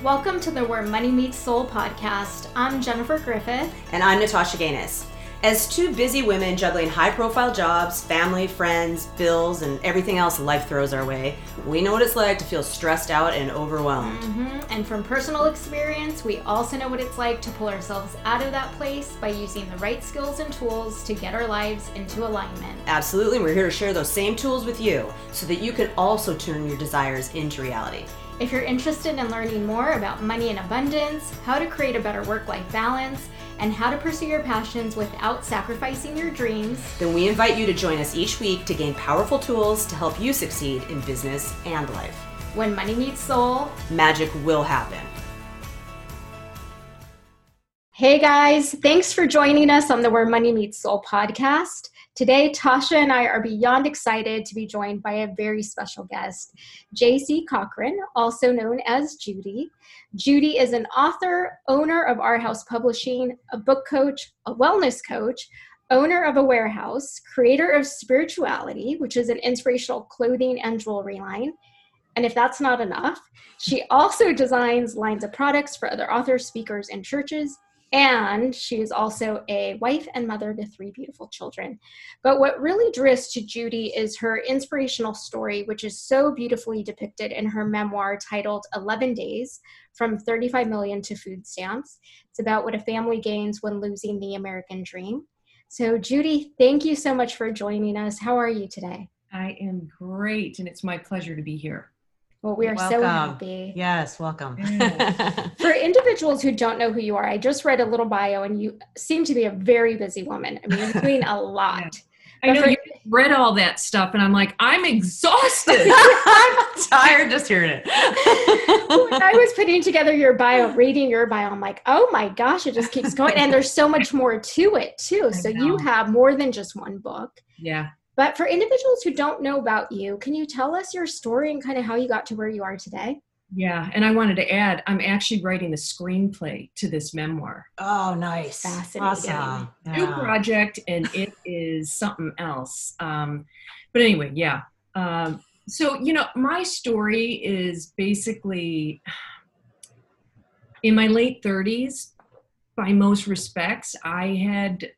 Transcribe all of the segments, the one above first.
Welcome to the Where Money Meets Soul podcast. I'm Jennifer Griffith. And I'm Natasha Gaines. As two busy women juggling high profile jobs, family, friends, bills, and everything else life throws our way, we know what it's like to feel stressed out and overwhelmed. Mm-hmm. And from personal experience, we also know what it's like to pull ourselves out of that place by using the right skills and tools to get our lives into alignment. Absolutely. We're here to share those same tools with you so that you can also turn your desires into reality. If you're interested in learning more about money and abundance, how to create a better work life balance, and how to pursue your passions without sacrificing your dreams, then we invite you to join us each week to gain powerful tools to help you succeed in business and life. When money meets soul, magic will happen. Hey guys, thanks for joining us on the Where Money Meets Soul podcast. Today, Tasha and I are beyond excited to be joined by a very special guest, JC Cochrane, also known as Judy. Judy is an author, owner of R. House Publishing, a book coach, a wellness coach, owner of AWAREHOUSE, creator of Spiritualitee, which is an inspirational clothing and jewelry line. And if that's not enough, she also designs lines of products for other authors, speakers, and churches and she is also a wife and mother to three beautiful children. But what really drew us to Judy is her inspirational story, which is so beautifully depicted in her memoir titled 11 Days From 35 Million to Food Stamps. It's about what a family gains when losing the American dream. So, Judy, thank you so much for joining us. How are you today? I am great, and it's my pleasure to be here. Well, we are welcome. so happy. Yes, welcome. For individuals who don't know who you are, I just read a little bio and you seem to be a very busy woman. I mean, you're doing a lot. Yeah. I know you read all that stuff, and I'm like, I'm exhausted. I'm tired just hearing it. when I was putting together your bio, reading your bio, I'm like, oh my gosh, it just keeps going. And there's so much more to it, too. So you have more than just one book. Yeah. But for individuals who don't know about you, can you tell us your story and kind of how you got to where you are today? Yeah, and I wanted to add, I'm actually writing the screenplay to this memoir. Oh, nice. Fascinating. Awesome. Yeah. New project, and it is something else. Um, but anyway, yeah. Um, so, you know, my story is basically in my late 30s, by most respects, I had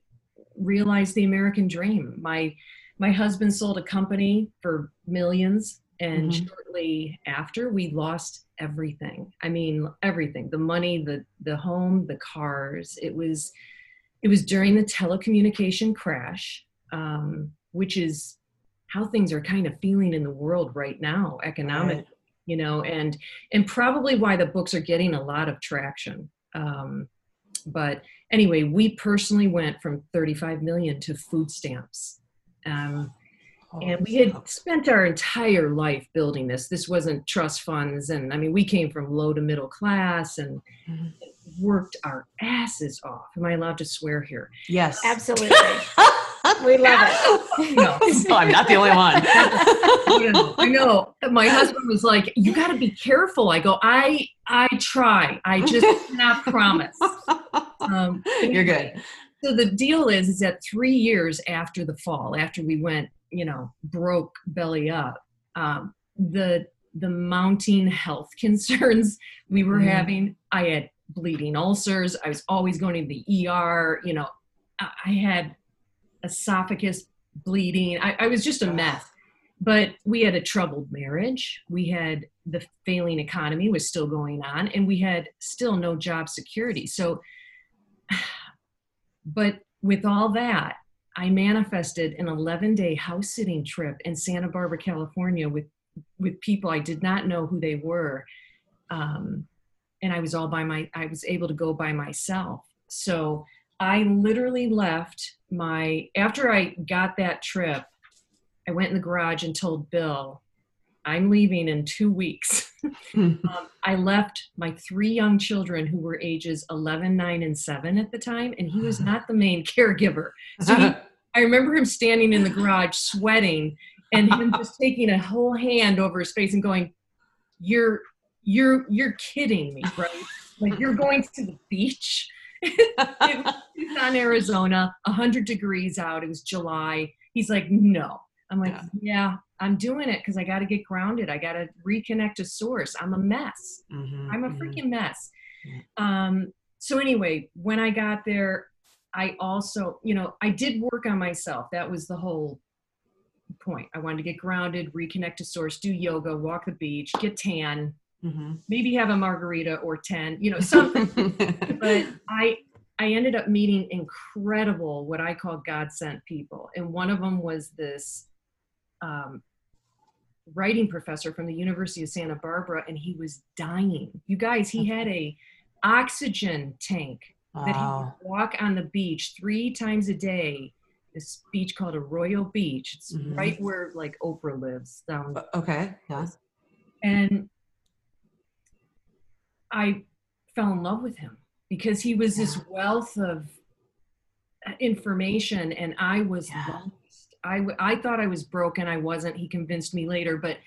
realized the American dream. My my husband sold a company for millions and mm-hmm. shortly after we lost everything i mean everything the money the the home the cars it was it was during the telecommunication crash um, which is how things are kind of feeling in the world right now economically right. you know and and probably why the books are getting a lot of traction um, but anyway we personally went from 35 million to food stamps um, oh, and we had spent our entire life building this. This wasn't trust funds. And I mean, we came from low to middle class and mm-hmm. worked our asses off. Am I allowed to swear here? Yes. Absolutely. we love it. No, no, I'm not the only one. I know. My husband was like, "You got to be careful." I go, "I I try. I just cannot promise." Um, You're good so the deal is is that three years after the fall after we went you know broke belly up um, the the mounting health concerns we were mm. having i had bleeding ulcers i was always going to the er you know i had esophagus bleeding i, I was just a mess but we had a troubled marriage we had the failing economy was still going on and we had still no job security so but with all that, I manifested an 11 day house sitting trip in Santa Barbara, California with, with people I did not know who they were. Um, and I was all by my, I was able to go by myself. So I literally left my, after I got that trip, I went in the garage and told Bill, I'm leaving in two weeks. um, I left my three young children who were ages 11, 9, and 7 at the time, and he was not the main caregiver. So he, I remember him standing in the garage sweating and him just taking a whole hand over his face and going, You're you're you're kidding me, right? Like you're going to the beach. it was Arizona, 100 degrees out. It was July. He's like, no. I'm like, yeah, yeah I'm doing it because I got to get grounded. I got to reconnect to source. I'm a mess. Mm-hmm, I'm a mm-hmm. freaking mess. Um, so anyway, when I got there, I also, you know, I did work on myself. That was the whole point. I wanted to get grounded, reconnect to source, do yoga, walk the beach, get tan, mm-hmm. maybe have a margarita or 10, you know, something. but I, I ended up meeting incredible, what I call God sent people. And one of them was this um, writing professor from the University of Santa Barbara, and he was dying. You guys, he had a oxygen tank wow. that he would walk on the beach three times a day. This beach called Arroyo Beach. It's mm-hmm. right where like Oprah lives. Down okay, yeah. And I fell in love with him because he was yeah. this wealth of information, and I was yeah. I thought I was broken. I wasn't. He convinced me later, but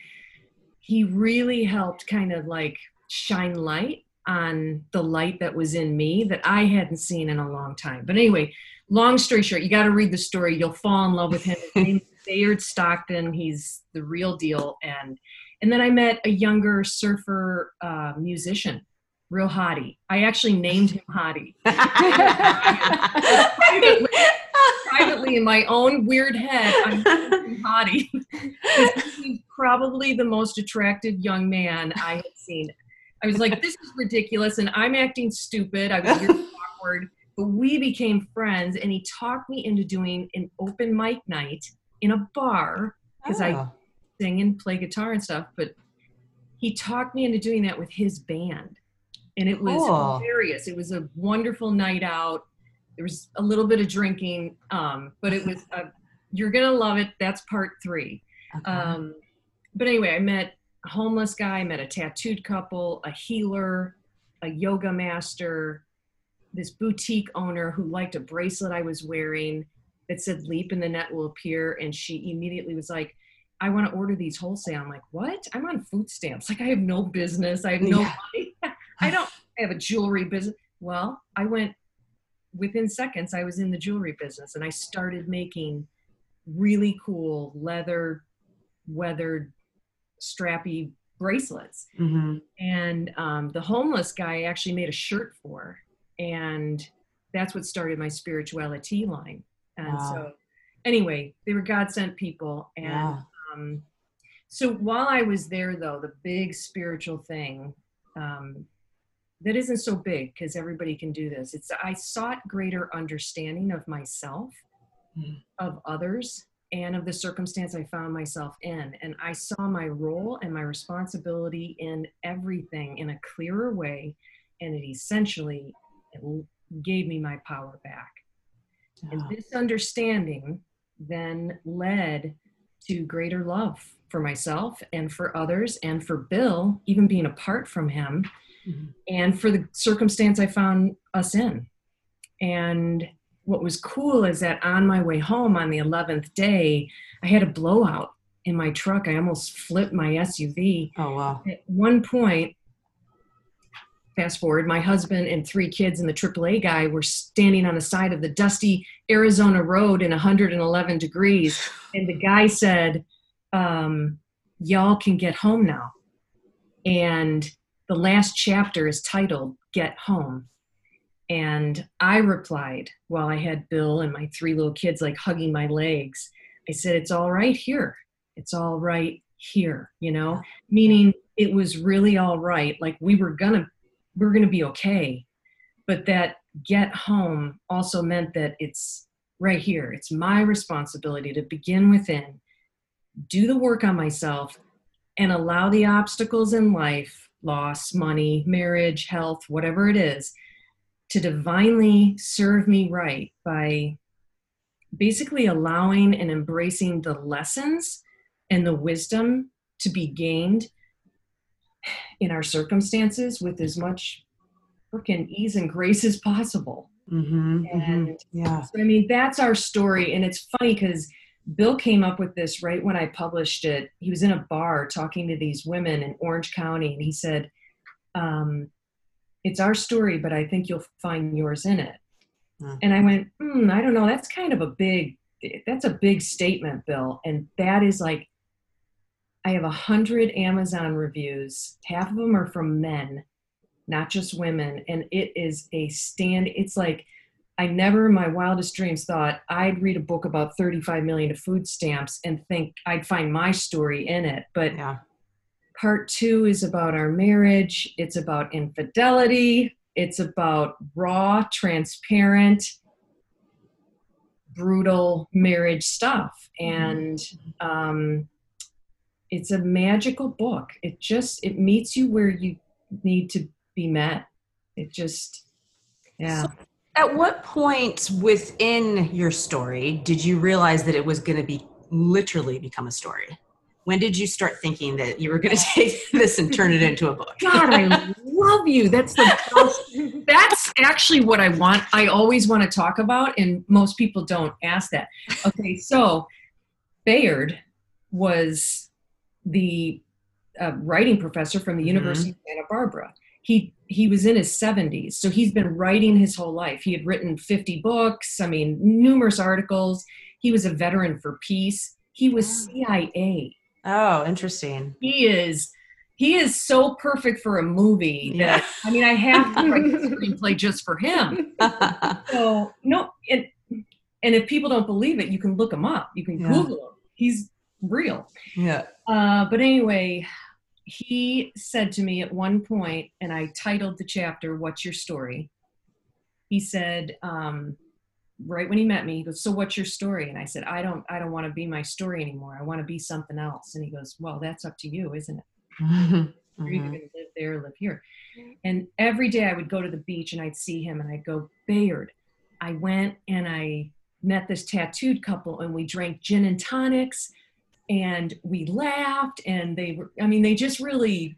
he really helped kind of like shine light on the light that was in me that I hadn't seen in a long time. But anyway, long story short, you got to read the story. You'll fall in love with him. His name is Bayard Stockton. He's the real deal. And and then I met a younger surfer uh, musician, real hottie. I actually named him Hottie. privately, in my own weird head, I'm Hottie. He's probably the most attractive young man I had seen I was like, this is ridiculous, and I'm acting stupid. I was really awkward, but we became friends, and he talked me into doing an open mic night in a bar because oh. I ah. sing and play guitar and stuff. But he talked me into doing that with his band, and it was cool. hilarious. It was a wonderful night out. There was a little bit of drinking, um, but it was. A, you're gonna love it. That's part three. Okay. Um, but anyway, I met a homeless guy, met a tattooed couple, a healer, a yoga master, this boutique owner who liked a bracelet I was wearing that said leap and the net will appear. And she immediately was like, I want to order these wholesale. I'm like, what? I'm on food stamps. Like I have no business. I have no yeah. money. I don't I have a jewelry business. Well, I went within seconds, I was in the jewelry business and I started making really cool leather weathered strappy bracelets. Mm-hmm. And um, the homeless guy actually made a shirt for, and that's what started my spiritualitee line. And wow. so, anyway, they were God sent people. And yeah. um, so while I was there, though, the big spiritual thing um, that isn't so big because everybody can do this. It's I sought greater understanding of myself, mm. of others, and of the circumstance I found myself in. And I saw my role and my responsibility in everything in a clearer way. And it essentially gave me my power back. Oh. And this understanding then led to greater love for myself and for others and for Bill, even being apart from him, mm-hmm. and for the circumstance I found us in. And what was cool is that on my way home on the 11th day, I had a blowout in my truck. I almost flipped my SUV. Oh, wow. At one point, fast forward, my husband and three kids and the AAA guy were standing on the side of the dusty Arizona road in 111 degrees. And the guy said, um, Y'all can get home now. And the last chapter is titled Get Home. And I replied while I had Bill and my three little kids like hugging my legs. I said, It's all right here. It's all right here, you know, meaning it was really all right. Like we were gonna, we are gonna be okay. But that get home also meant that it's right here. It's my responsibility to begin within, do the work on myself, and allow the obstacles in life loss, money, marriage, health, whatever it is to divinely serve me right by basically allowing and embracing the lessons and the wisdom to be gained in our circumstances with as much freaking ease and grace as possible. Mm-hmm, mm-hmm. and mm-hmm, yeah, so, I mean that's our story, and it's funny because Bill came up with this right when I published it. He was in a bar talking to these women in Orange County, and he said, um, it's our story, but I think you'll find yours in it. Mm. And I went, hmm, I don't know, that's kind of a big that's a big statement, Bill. And that is like, I have a hundred Amazon reviews. Half of them are from men, not just women. And it is a stand. It's like, I never in my wildest dreams thought I'd read a book about 35 million of food stamps and think I'd find my story in it. But Yeah. part two is about our marriage, it's about infidelity, it's about raw, transparent, brutal marriage stuff. And um, it's a magical book. It just it meets you where you need to be met. It just yeah. At what point within your story did you realize that it was going to be literally become a story? When did you start thinking that you were going to take this and turn it into a book? God, I love you. That's the best. That's actually what I want. I always want to talk about, and most people don't ask that. Okay, so Bayard was the uh, writing professor from the Mhm. University of Santa Barbara. He he was in his 70s, so he's been writing his whole life. He had written 50 books. I mean, numerous articles. He was a veteran for peace. He was CIA Oh, interesting. he is he is so perfect for a movie that I mean I have to write the screenplay just for him. So no and and if people don't believe it, you can look him up. You can Yeah. Google him. He's real. yeah. Uh, but anyway, he said to me at one point, and I titled the chapter "What's Your Story." He said, um, right when he met me, he goes, "So what's your story?" And I said, "I don't, I don't want to be my story anymore. I want to be something else." And he goes, "Well, that's up to you, isn't it?" You're either going to live there or live here. And every day I would go to the beach and I'd see him and I'd go, Bayard. I went and I met this tattooed couple and we drank gin and tonics and we laughed and they were, I mean, they just really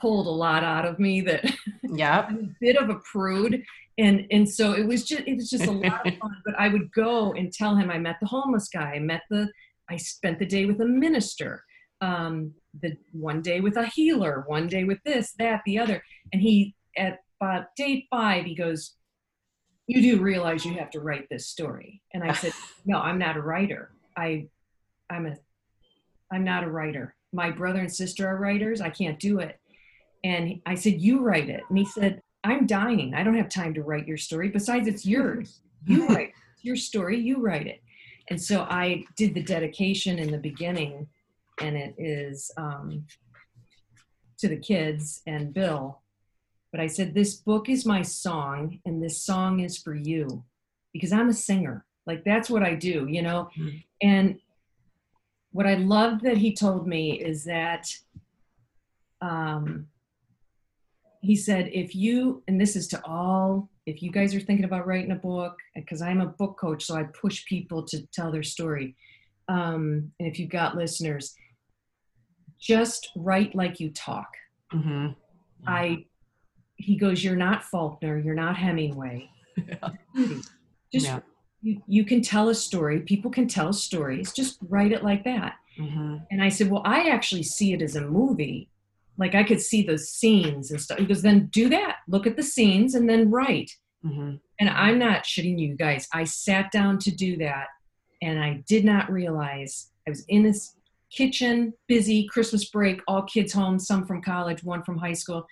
pulled a lot out of me that yeah a bit of a prude. And and so it was just it was just a lot of fun. But I would go and tell him I met the homeless guy. I met the I spent the day with a minister. Um, the one day with a healer, one day with this, that, the other. And he at about day five, he goes, You do realize you have to write this story. And I said, No, I'm not a writer. I I'm a I'm not a writer. My brother and sister are writers. I can't do it. And I said, You write it. And he said, I'm dying. I don't have time to write your story. Besides, it's yours. You write it. Your story. You write it. And so I did the dedication in the beginning, and it is um, to the kids and Bill. But I said, This book is my song, and this song is for you because I'm a singer. Like, that's what I do, you know? Mhm. And what I love that he told me is that um, he said, if you, and this is to all, if you guys are thinking about writing a book, because I'm a book coach, so I push people to tell their story. Um, and if you've got listeners, just write like you talk. Mhm. I, he goes, you're not Faulkner, you're not Hemingway. Just Yeah. You, you can tell a story. People can tell stories. Just write it like that. Mhm. And I said, Well, I actually see it as a movie. Like I could see the scenes and stuff. He goes, Then do that. Look at the scenes and then write. Mhm. And I'm not shitting you guys. I sat down to do that and I did not realize I was in this kitchen, busy, Christmas break, all kids home, some from college, one from high school.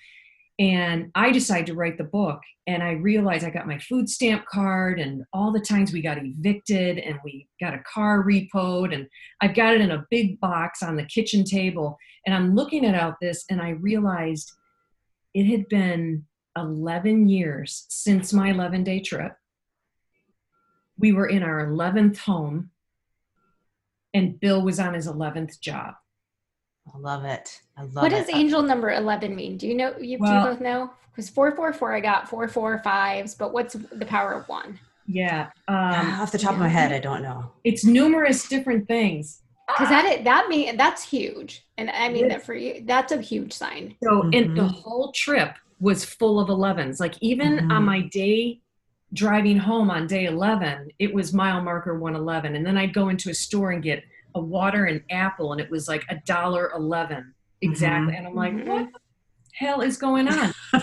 And I decided to write the book. And I realized I got my food stamp card and all the times we got evicted and we got a car repoed. And I've got it in a big box on the kitchen table. And I'm looking at out this and I realized it had been 11 years since my 11 day trip. We were in our 11th home, and Bill was on his 11th job. I love it. I love it. What it. does angel number 11 mean? Do you know? You, do Well- you both know? Because 444, I got four four fives, but what's the power of one? Yeah. Um, Off the top of my head, I don't know. it's numerous different things. Because that that mean that's huge, and I mean that for you, that's a huge sign. So, and the Mhm. whole trip was full of 11s. Like, even Mhm. on my day driving home on day 11, it was mile marker 111. And then I'd go into a store and get a water and apple, and it was like a dollar 11 exactly. And I'm like, Mhm. what the hell is going on?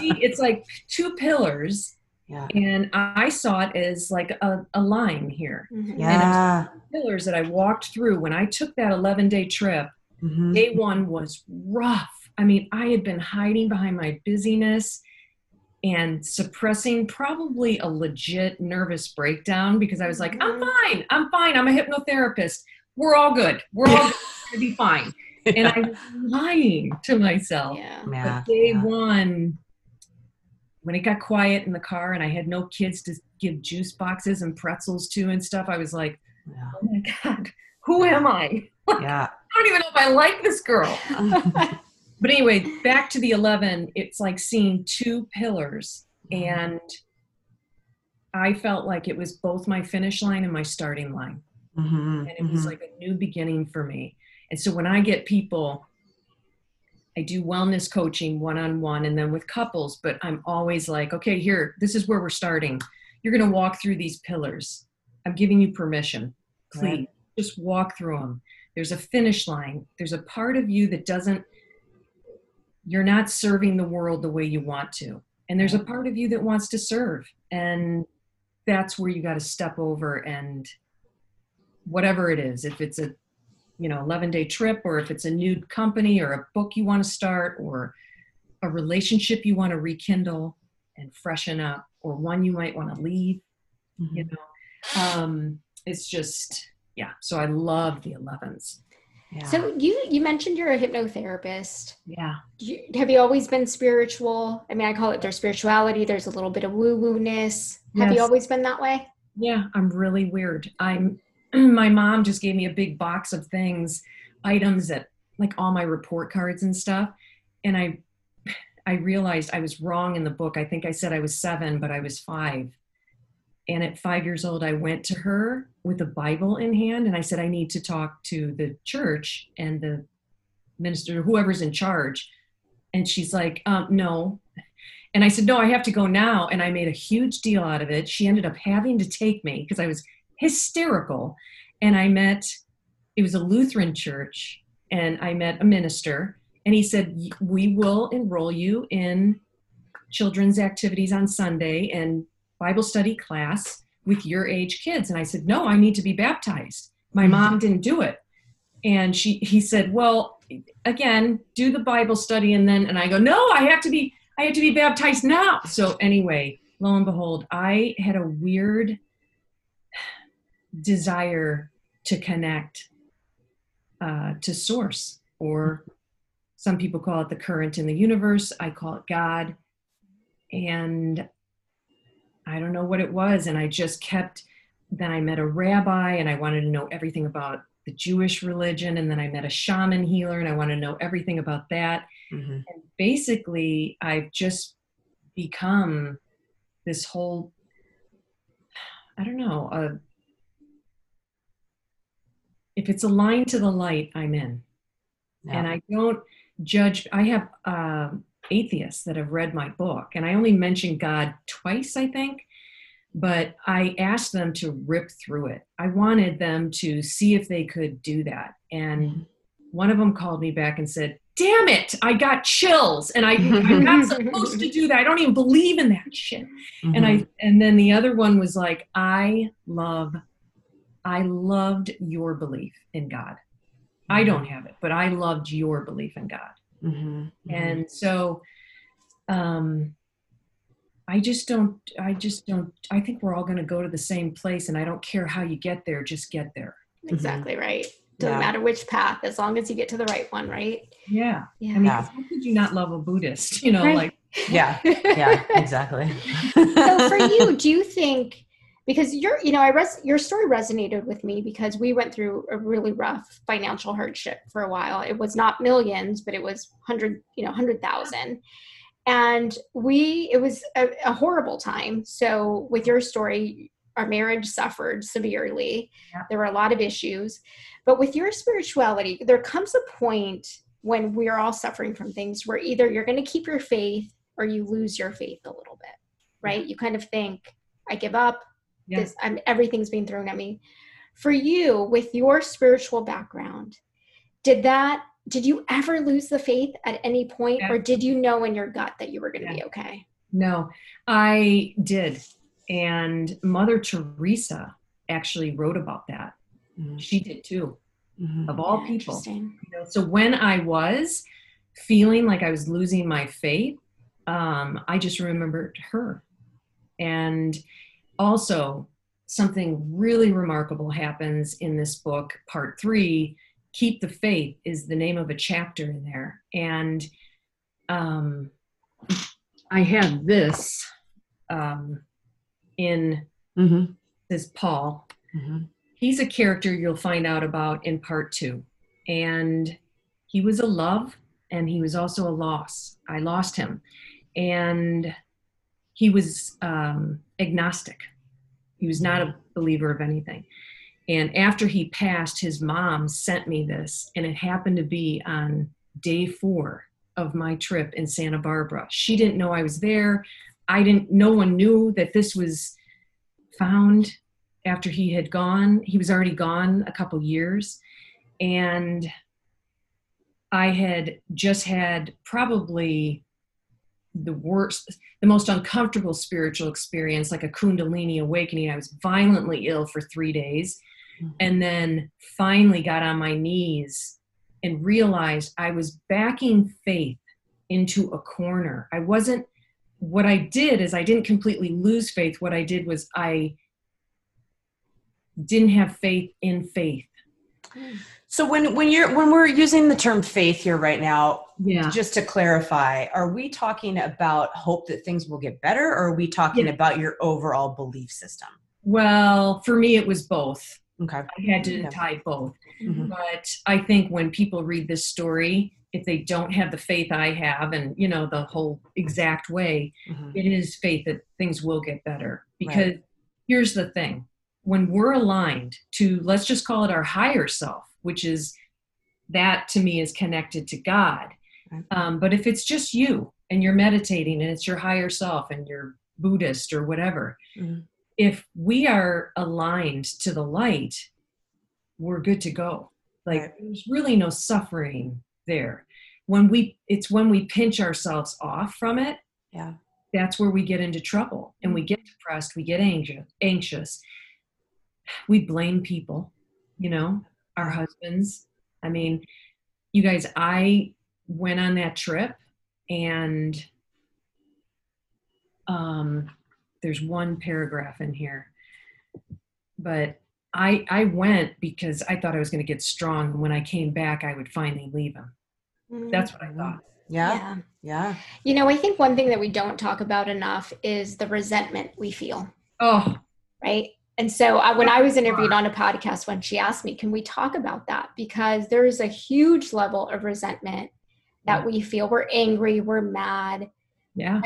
It's like two pillars Yeah. And I saw it as like a, a line here. Mm-hmm. Yeah. pillars that I walked through when I took that 11 day trip. Mm-hmm. Day one was rough. I mean, I had been hiding behind my busyness and suppressing probably a legit nervous breakdown because I was like, I'm mm-hmm. fine. I'm fine. I'm a hypnotherapist. We're all good. We're all going to be fine. Yeah. And I was lying to myself. Yeah. But day yeah. one, when it got quiet in the car and I had no kids to give juice boxes and pretzels to and stuff, I was like, yeah. oh my God, who am I? Yeah. I don't even know if I like this girl. but anyway, back to the 11, it's like seeing two pillars. Mm-hmm. And I felt like it was both my finish line and my starting line. Mm-hmm. And it was mm-hmm. like a new beginning for me. And so when I get people, I do wellness coaching one on one and then with couples, but I'm always like, okay, here, this is where we're starting. You're going to walk through these pillars. I'm giving you permission. Please right. just walk through them. There's a finish line. There's a part of you that doesn't, you're not serving the world the way you want to. And there's a part of you that wants to serve. And that's where you got to step over and whatever it is, if it's a you know 11 day trip or if it's a new company or a book you want to start or a relationship you want to rekindle and freshen up or one you might want to leave mm-hmm. you know um it's just yeah so i love the 11s yeah. So you you mentioned you're a hypnotherapist. Yeah. You, have you always been spiritual? I mean, I call it their spirituality. There's a little bit of woo woo ness. Have yes. you always been that way? Yeah, I'm really weird. I'm my mom just gave me a big box of things, items that like all my report cards and stuff. And I I realized I was wrong in the book. I think I said I was seven, but I was five. And at five years old, I went to her with a Bible in hand and I said, I need to talk to the church and the minister, whoever's in charge. And she's like, um, no. And I said, no, I have to go now. And I made a huge deal out of it. She ended up having to take me because I was hysterical. And I met, it was a Lutheran church, and I met a minister, and he said, We will enroll you in children's activities on Sunday and Bible study class with your age kids. And I said, No, I need to be baptized. My mm-hmm. mom didn't do it. And she he said, Well, again, do the Bible study and then and I go, No, I have to be I have to be baptized now. So anyway, lo and behold, I had a weird desire to connect uh, to source or some people call it the current in the universe. I call it god. And i don't know what it was and i just kept then i met a rabbi and i wanted to know everything about the jewish religion and then i met a shaman healer and i want to know everything about that. Mm-hmm. and basically i've just become this whole i don't know a if it's aligned to the light, I'm in. Yeah. And I don't judge. I have uh, atheists that have read my book, and I only mention God twice, I think. But I asked them to rip through it. I wanted them to see if they could do that. And mm-hmm. one of them called me back and said, Damn it, I got chills. And I, I'm not supposed to do that. I don't even believe in that shit. Mm-hmm. And I mm-hmm. and then the other one was like, I love I loved your belief in God. Mm-hmm. I don't have it, but I loved your belief in God. Mm-hmm. Mm-hmm. And so, um, I just don't, I just don't, I think we're all going to go to the same place and I don't care how you get there, just get there. Exactly mm-hmm. right. Doesn't yeah. matter which path, as long as you get to the right one, right? Yeah. yeah. I mean, yeah. how could you not love a Buddhist? You know, right. like. Yeah. Yeah. Exactly. so for you, do you think because your you know i res- your story resonated with me because we went through a really rough financial hardship for a while. It was not millions but it was 100 you know 100,000 and we it was a, a, horrible time. So with your story our marriage suffered severely. Yeah. there were a lot of issues. But with your spirituality there comes a point when we're all suffering from things where either you're going to keep your faith or you lose your faith a little bit right? Yeah. you kind of think i give up yeah. this I'm, everything's being thrown at me for you with your spiritual background did that did you ever lose the faith at any point yeah. or did you know in your gut that you were going to yeah. be okay No, I did. And Mother Teresa actually wrote about that. Mhm. She did too, Mhm. of all Yeah, people. You know, so when I was feeling like I was losing my faith, um, I just remembered her. And also, something really remarkable happens in this book, part three. Keep the Faith is the name of a chapter in there. And um, I have this um, in Mhm. this Paul Mhm. he's a character you'll find out about in part two. And he was a love and he was also a loss. I lost him. And he was um, agnostic, he was not a believer of anything. And after he passed, his mom sent me this, and it happened to be on day four of my trip in Santa Barbara. She didn't know I was there. I didn't, no one knew that this was found after he had gone. He was already gone a couple years. And I had just had probably the worst, the most uncomfortable spiritual experience, like a Kundalini awakening. I was violently ill for three days mm-hmm. and then finally got on my knees and realized I was backing faith into a corner. I wasn't, what I did is I didn't completely lose faith. What I did was I didn't have faith in faith. So when when you're when we're using the term faith here right now, Yeah. just to clarify, are we talking about hope that things will get better, or are we talking Yeah. about your overall belief system? Well, for me, it was both. Okay. I had to Yeah. tie both. Mhm. But I think when people read this story, if they don't have the faith I have and, you know, the whole exact way, Mhm. it is faith that things will get better. Because here's the thing when we're aligned to, let's just call it our higher self, which is that to me is connected to God. Um, but if it's just you and you're meditating and it's your higher self and you're Buddhist or whatever, Mhm. if we are aligned to the light, we're good to go. Like Right. there's really no suffering there. When we it's when we pinch ourselves off from it, Yeah. that's where we get into trouble and we get depressed, we get anxious, anxious. We blame people, you know, our husbands. I mean, you guys, I went on that trip and um there's one paragraph in here. But I I went because I thought I was going to get strong and when I came back I would finally leave him. That's what I thought. Yeah. yeah. Yeah. You know, I think one thing that we don't talk about enough is the resentment we feel, Oh, right? And so uh, when I was interviewed on a podcast, when she asked me, can we talk about that? Because there is a huge level of resentment that we feel. We're angry, we're mad, yeah.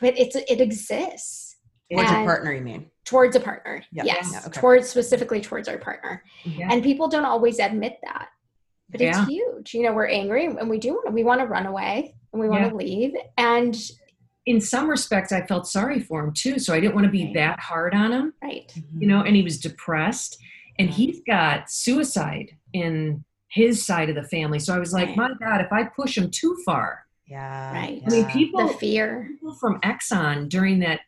but it's it exists Towards your And- partner, you mean? towards a partner. Yeah. Yes, Yeah, okay. towards specifically towards our partner. Yeah. And people don't always admit that. But it's Yeah. huge. You know, we're angry and we do we want to run away and we want Yeah. to leave. And in some respects I felt sorry for him too, so I didn't want to be Right. that hard on him, right. you know, and he was depressed and he's got suicide in his side of the family. So I was like, Right. my god, if I push him too far. Yeah. Right. I mean, people The fear. people from Exxon during that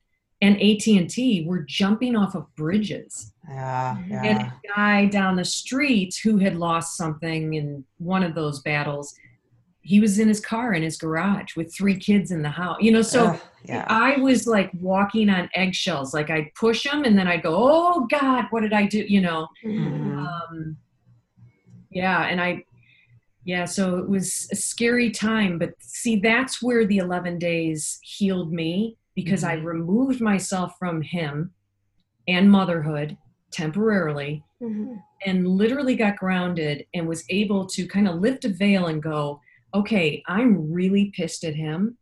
and AT&T were jumping off of bridges. Yeah. Mhm. Yeah. and a guy down the street who had lost something in one of those battles he was in his car in his garage with three kids in the house you know so Ugh, yeah. i was like walking on eggshells like i'd push him and then i'd go oh god what did i do you know Mhm. Mhm. um, yeah and i yeah so it was a scary time but see that's where the 11 days healed me because i Mhm. removed myself from him and motherhood temporarily Mhm. and literally got grounded and was able to kind of lift a veil and go, okay, I'm really pissed at him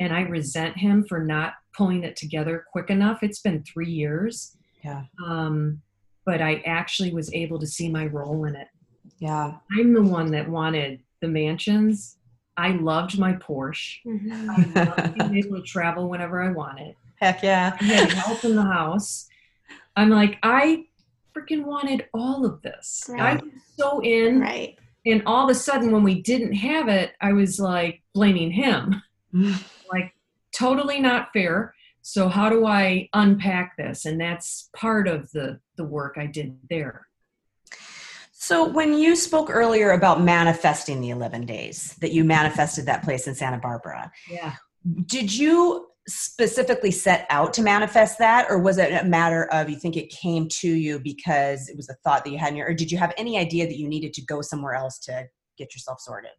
and I resent him for not pulling it together quick enough. It's been three years. Yeah. Um, but I actually was able to see my role in it. Yeah. I'm the one that wanted the mansions. I loved my Porsche. Mhm. I loved being able to travel whenever I wanted. Heck yeah. I had help in the house. I'm like, I freaking wanted all of this. I Right. was so in. Right. And all of a sudden, when we didn't have it, I was like blaming him. Like, totally not fair. So how do I unpack this? And that's part of the the work I did there. So when you spoke earlier about manifesting the 11 days, that you manifested that place in Santa Barbara. Yeah. Did you specifically set out to manifest that or was it a matter of you think it came to you because it was a thought that you had in your or did you have any idea that you needed to go somewhere else to get yourself sorted?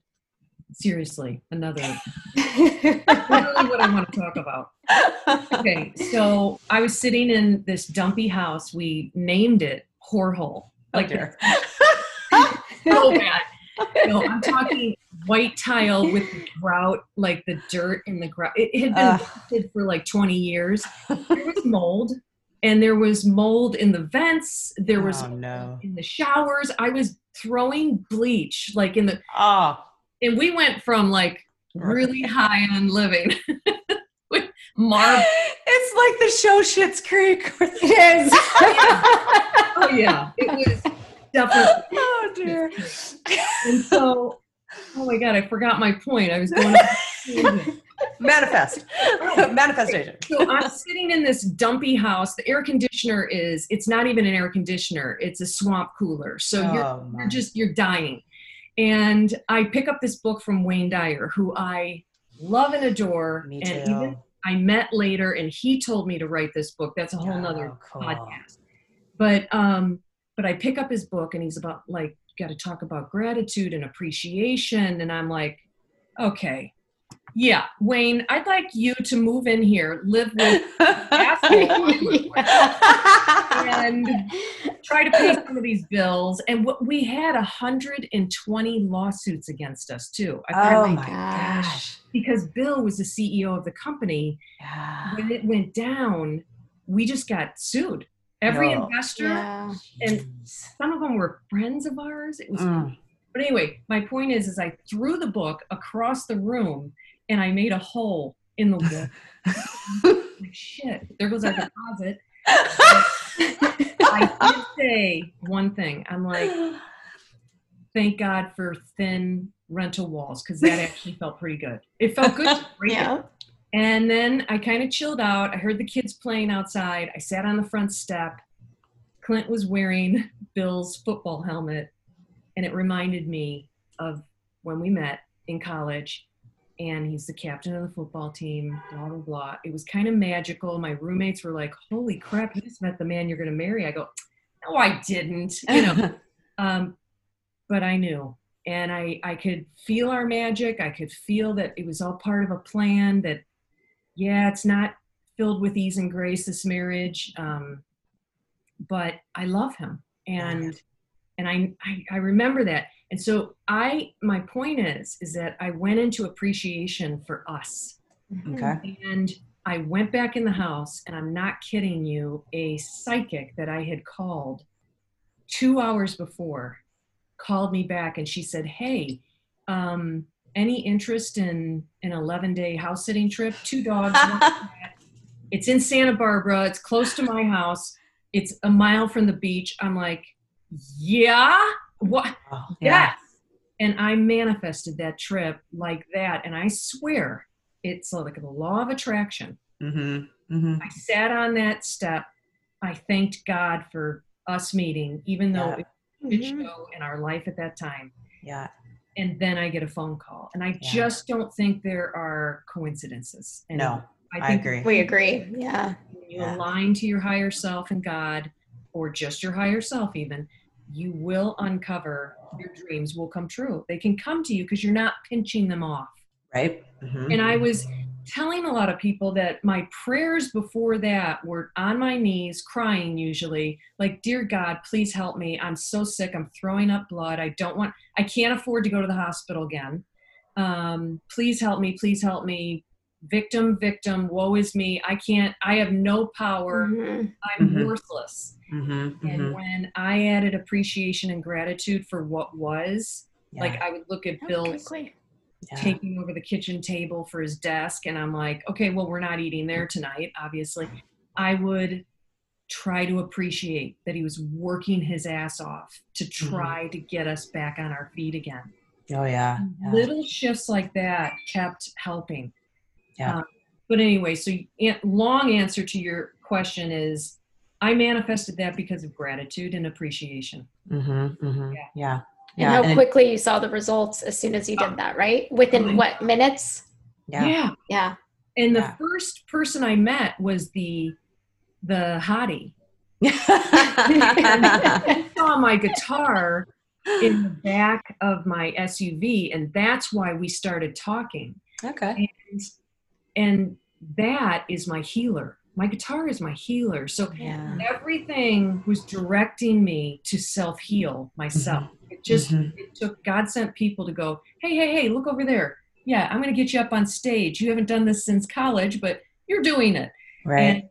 seriously another really what i want to talk about okay so i was sitting in this dumpy house we named it whorehole oh, like oh, so bad no i'm talking white tile with the grout like the dirt in the grout it, had been uh, for like 20 years there was mold and there was mold in the vents there was oh, no. in the showers i was throwing bleach like in the oh and we went from like really high end living with marble. It's like the show Schitt's Creek. It is. oh yeah, it was definitely. Oh dear. And so, oh my god, I forgot my point. I was going. To- Manifest. Manifestation. So I'm sitting in this dumpy house. The air conditioner is, it's not even an air conditioner. It's a swamp cooler. So oh, you're, you're just, you're dying. And I pick up this book from Wayne Dyer, who I love and adore. Me and even I met later and he told me to write this book. That's a whole oh, nother cool. podcast. But um, but I pick up his book and he's about like got to talk about gratitude and appreciation. And I'm like, okay, yeah, Wayne, I'd like you to move in here, live with, and try to pay some of these bills. And what we had 120 lawsuits against us too. I oh, oh my gosh. gosh! Because Bill was the CEO of the company. Yeah. When it went down, we just got sued. Every no. investor, yeah. and some of them were friends of ours. It was. Mm. But anyway, my point is, is I threw the book across the room and I made a hole in the wall. like, shit, there goes our deposit. I did say one thing. I'm like, thank God for thin rental walls because that actually felt pretty good. It felt good to break yeah. it. And then I kind of chilled out. I heard the kids playing outside. I sat on the front step. Clint was wearing Bill's football helmet, and it reminded me of when we met in college and he's the captain of the football team, blah, blah, blah. It was kind of magical. My roommates were like, holy crap, you just met the man you're going to marry. I go, no, I didn't, you know. um, but I knew. And I, I could feel our magic. I could feel that it was all part of a plan that, yeah, it's not filled with ease and grace, this marriage. Um, but I love him. And, and I, I, I remember that and so I, my point is, is that I went into appreciation for us. Okay. And I went back in the house, and I'm not kidding you, a psychic that I had called two hours before called me back and she said, Hey, um, any interest in an 11 day house sitting trip? Two dogs. it's in Santa Barbara. It's close to my house. It's a mile from the beach. I'm like, yeah what? Oh, yeah. Yes. And I manifested that trip like that. And I swear it's like the law of attraction. Mm-hmm. Mm-hmm. I sat on that step. I thanked God for us meeting, even though yeah. it was a mm-hmm. show in our life at that time. Yeah. And then I get a phone call. And I Yeah. just don't think there are coincidences. And No, I think agree. We agree. Yeah. when you Yeah. align to your higher self and God, or just your higher self, even, you will uncover your dreams will come true. They can come to you because you're not pinching them off. Right. Mhm. And I was telling a lot of people that my prayers before that were on my knees, crying usually, like, Dear God, please help me. I'm so sick. I'm throwing up blood. I don't want, I can't afford to go to the hospital again. Um, please help me. Please help me. Victim, victim, woe is me. I can't, I have no power. Mhm. I'm Mhm. worthless. Mhm. And Mhm. when I added appreciation and gratitude for what was, Yeah. like I would look at Bill's quickly. Yeah. taking over the kitchen table for his desk, and I'm like, okay, well, we're not eating there tonight, obviously. I would try to appreciate that he was working his ass off to Mm-hmm. try to get us back on our feet again. Oh yeah. yeah. Little shifts like that kept helping. Yeah. Um, but anyway, so long answer to your question is I manifested that because of gratitude and appreciation. Mm-hmm, mm-hmm. Yeah. Yeah. And Yeah. how and it- quickly you saw the results as soon as you did that, right? Within what minutes? yeah. Yeah. And the Yeah. first person I met was the the hottie. I saw my guitar in the back of my SUV, and that's why we started talking. okay. And, and that is my healer. My guitar is my healer. So Yeah. everything was directing me to self heal myself. It just Mhm. it took God sent people to go, hey, hey, hey, look over there. Yeah, I'm going to get you up on stage. You haven't done this since college, but you're doing it. Right. And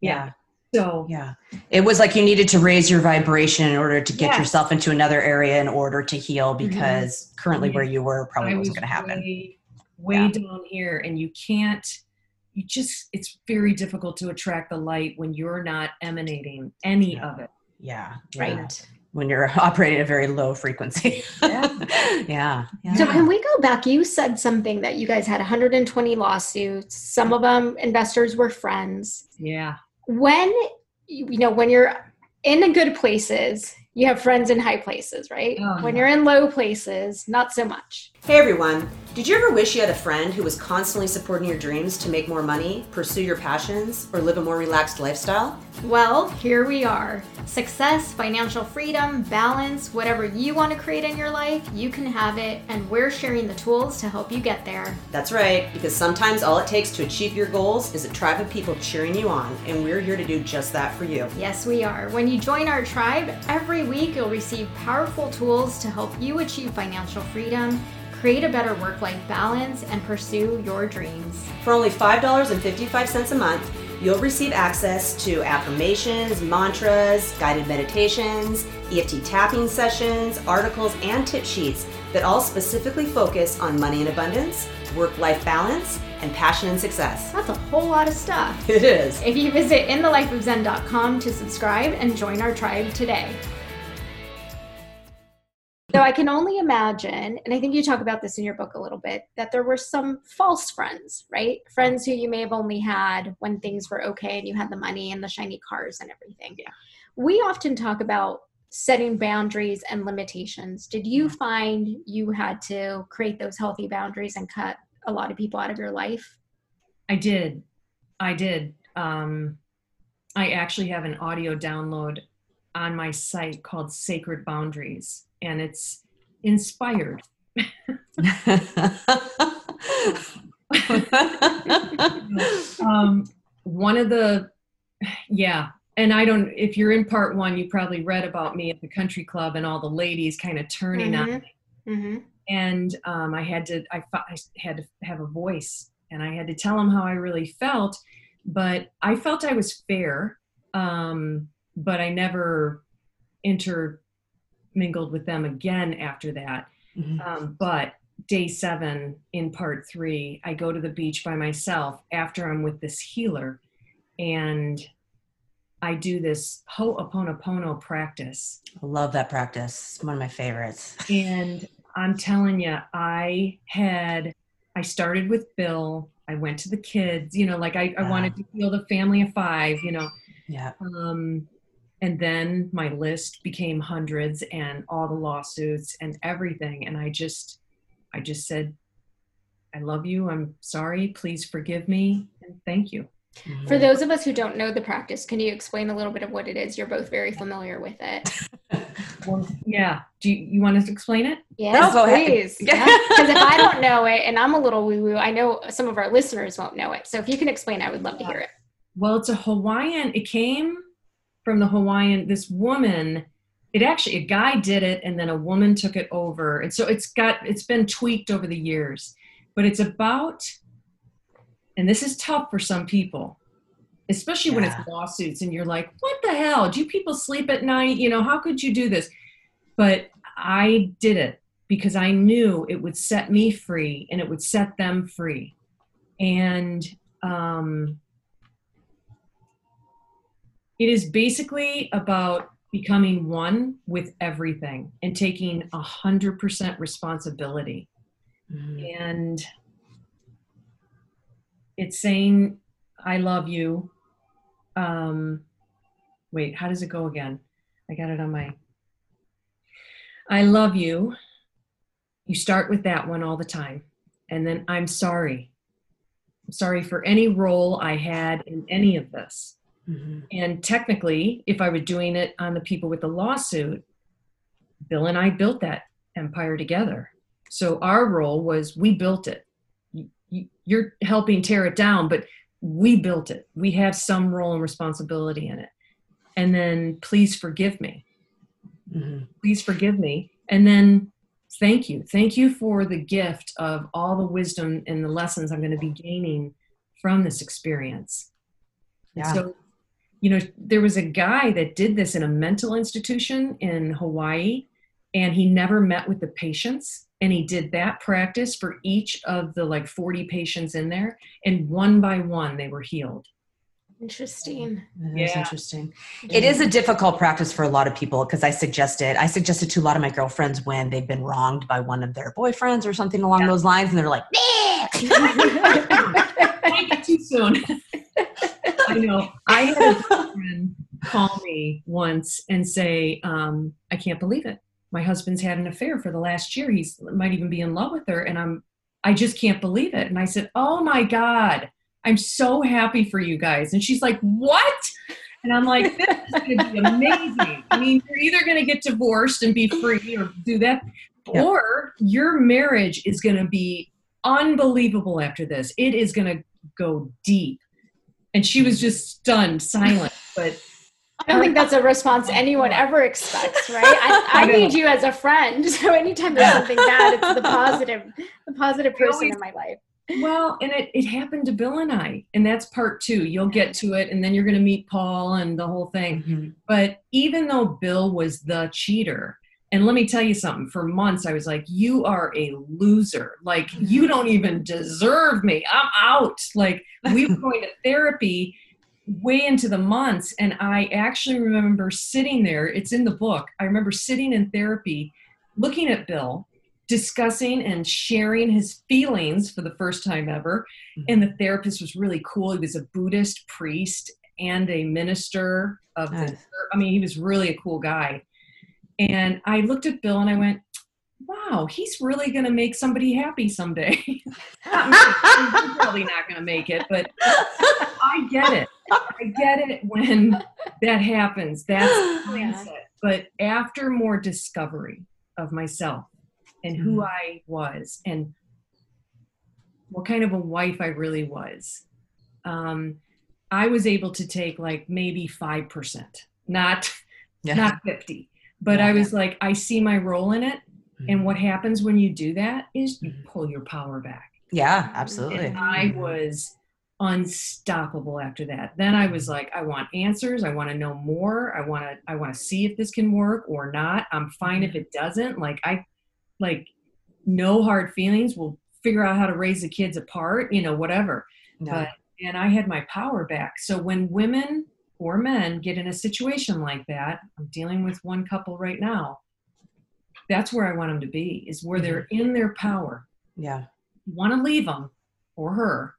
yeah. so Yeah. It was like you needed to raise your vibration in order to get Yes. yourself into another area in order to heal because currently Yeah. where you were probably I wasn't was going to happen. Way, way Yeah. down here, and you can't. You just. It's very difficult to attract the light when you're not emanating any Yeah. of it. Yeah. Right. Yeah. When you're operating at a very low frequency. yeah. yeah. So can we go back? You said something that you guys had 120 lawsuits. Some of them investors were friends. Yeah. When you know when you're in the good places, you have friends in high places, right? Oh, when yeah. you're in low places, not so much. Hey everyone, did you ever wish you had a friend who was constantly supporting your dreams to make more money, pursue your passions, or live a more relaxed lifestyle? Well, here we are. Success, financial freedom, balance, whatever you want to create in your life, you can have it, and we're sharing the tools to help you get there. That's right, because sometimes all it takes to achieve your goals is a tribe of people cheering you on, and we're here to do just that for you. Yes, we are. When you join our tribe, every week you'll receive powerful tools to help you achieve financial freedom, create a better work life balance, and pursue your dreams. For only $5.55 a month, you'll receive access to affirmations, mantras, guided meditations, EFT tapping sessions, articles, and tip sheets that all specifically focus on money and abundance, work life balance, and passion and success. That's a whole lot of stuff. It is. If you visit inthelifeofzen.com to subscribe and join our tribe today. So I can only imagine, and I think you talk about this in your book a little bit, that there were some false friends, right? Friends who you may have only had when things were okay and you had the money and the shiny cars and everything. Yeah. We often talk about setting boundaries and limitations. Did you find you had to create those healthy boundaries and cut a lot of people out of your life? I did. I did. Um, I actually have an audio download on my site called Sacred Boundaries, and it's inspired. Um, one of the, yeah, and I don't, if you're in part one, you probably read about me at the country club and all the ladies kind of turning on Mhm. Mhm. and um, I had to I, I had to have a voice and I had to tell them how I really felt but I felt I was fair um, but I never intermingled with them again after that Mhm. um, but day seven in part three I go to the beach by myself after I'm with this healer and I do this Ho'oponopono practice I love that practice. It's one of my favorites. and I'm telling you, I had, I started with Bill. I went to the kids, you know, like I, I Yeah. wanted to heal the family of five, you know. Yeah. Um, and then my list became hundreds and all the lawsuits and everything. And I just, I just said, I love you. I'm sorry. Please forgive me. And thank you. For those of us who don't know the practice, can you explain a little bit of what it is? You're both very familiar with it. Well, yeah. Do you, you want us to explain it? Yes, go ahead. please. Yeah. Because if I don't know it and I'm a little woo woo, I know some of our listeners won't know it. So if you can explain, I would love to hear it. Well, it's a Hawaiian. It came from the Hawaiian. This woman, it actually a guy did it, and then a woman took it over, and so it's got it's been tweaked over the years. But it's about, and this is tough for some people, especially when it's lawsuits, and you're like, "What the hell? Do people sleep at night? You know, how could you do this?" But I did it because I knew it would set me free, and it would set them free, and. Um, it is basically about becoming one with everything and taking a hundred percent responsibility Mhm. and it's saying I love you. Um, wait, how does it go again? I got it on my. I love you. You start with that one all the time. And then I'm sorry. I'm sorry for any role I had in any of this. Mm-hmm. And technically, if I were doing it on the people with the lawsuit, Bill and I built that empire together. So our role was we built it. You're helping tear it down, but we built it. We have some role and responsibility in it. And then please forgive me. Mm-hmm. Please forgive me. And then thank you. Thank you for the gift of all the wisdom and the lessons I'm going to be gaining from this experience. Yeah. So, you know, there was a guy that did this in a mental institution in Hawaii, and he never met with the patients. And he did that practice for each of the like 40 patients in there, and one by one, they were healed. Interesting. That is Yeah. interesting. It is a difficult practice for a lot of people because I suggest it. I suggest it to a lot of my girlfriends when they've been wronged by one of their boyfriends or something along Yeah. those lines, and they're like, Take it too soon. I know. I had a friend call me once and say, um, I can't believe it. My husband's had an affair for the last year. He's might even be in love with her. And I'm I just can't believe it. And I said, Oh my God, I'm so happy for you guys. And she's like, What? And I'm like, this is gonna be amazing. I mean, you're either gonna get divorced and be free or do that, Yeah. or your marriage is gonna be unbelievable after this. It is gonna go deep. And she was just stunned, silent. But I don't think that's a response anyone ever expects, right? I, I need you as a friend. So anytime there's something bad, it's the positive, the positive person always- in my life. well, and it, it happened to Bill and I, and that's part two. You'll get to it, and then you're gonna meet Paul and the whole thing. Mhm. But even though Bill was the cheater, and let me tell you something, for months I was like, You are a loser. Like, you don't even deserve me. I'm out. Like, we were going to therapy way into the months. And I actually remember sitting there, it's in the book. I remember sitting in therapy, looking at Bill, discussing and sharing his feelings for the first time ever. Mm-hmm. And the therapist was really cool. He was a Buddhist priest and a minister of the I mean, he was really a cool guy. And I looked at Bill and I went, wow, he's really going to make somebody happy someday. He's probably not going to make it, but I get it. I get it when that happens. That's mindset. But after more discovery of myself and who Mhm. I was and what kind of a wife I really was, um, I was able to take like maybe 5%, not Yeah. not 50 but i was like i see my role in it and what happens when you do that is you Mhm. pull your power back. Yeah, absolutely. and i Mhm. was unstoppable after that. Then i was like i want answers. I want to know more. I want to i want to see if this can work or not. I'm fine if it doesn't. Like i like no hard feelings. We'll figure out how to raise the kids apart you know whatever. No. but and I had my power back. So when women or men get in a situation like that, I'm dealing with one couple right now. That's where I want them to be, is where they're in their power. yeah. You want to leave them or her,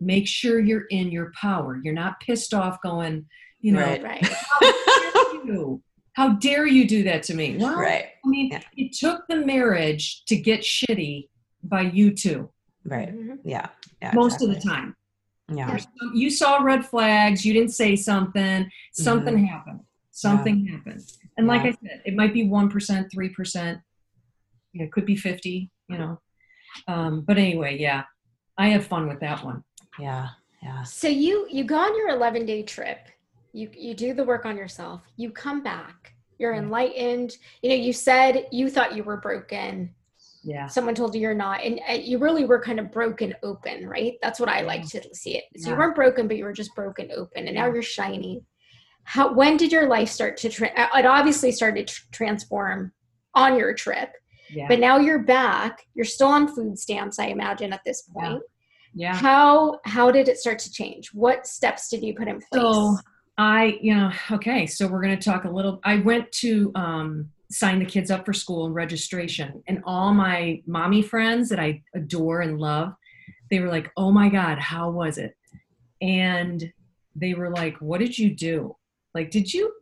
make sure you're in your power. You're not pissed off going, you know, Right. Right. how dare you? How dare you do that to me? Well, Right. I mean, Yeah. it took the marriage to get shitty by you two Right. Mhm. Yeah. Yeah. most of the time. Yeah. Some- you saw red flags you didn't say something something happened something happened and like i said it might be 1% 3% you know, it could be 50 you know um, but anyway yeah i have fun with that one Yeah. Yeah. So you you go on your 11 day trip. You you do the work on yourself. You come back. You're enlightened. You know, you said you thought you were broken. Yeah Someone told you you're not, and you really were kind of broken open, right? That's what I like to see it. So you weren't broken, but you were just broken open, and now you're shining. How when did your life start to? Tra- uh, it obviously started to transform on your trip, yeah but now you're back. You're still on food stamps, I imagine, at this Yeah. point yeah how how did it start to change what steps did you put in place So I, you know, okay, so we're going to talk a little. I went to um, sign the kids up for school and registration, and all my mommy friends that I adore and love, they were like, "Oh my god, how was it?" And they were like, "What did you do? Like, did you?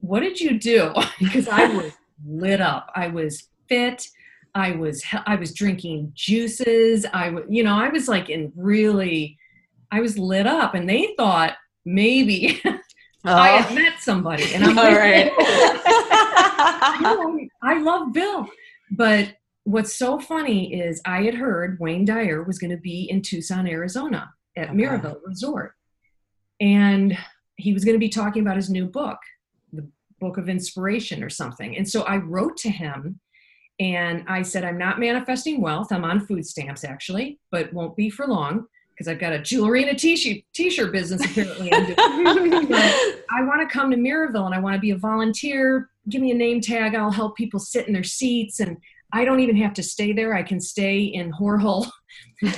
What did you do?" because I was lit up. I was fit. I was I was drinking juices. I was you know I was like in really I was lit up, and they thought maybe oh. I had oh. met somebody, and I'm like, right. I love Bill, but what's so funny is I had heard Wayne Dyer was going to be in Tucson, Arizona at okay. Miraval Resort. And he was going to be talking about his new book, the book of inspiration or something. And so I wrote to him and I said, I'm not manifesting wealth. I'm on food stamps actually, but won't be for long because I've got a jewelry and a t-shirt, t-shirt business apparently. I want to come to Miraval and I want to be a volunteer. Give me a name tag. I'll help people sit in their seats and I don't even have to stay there. I can stay in Horhole. um,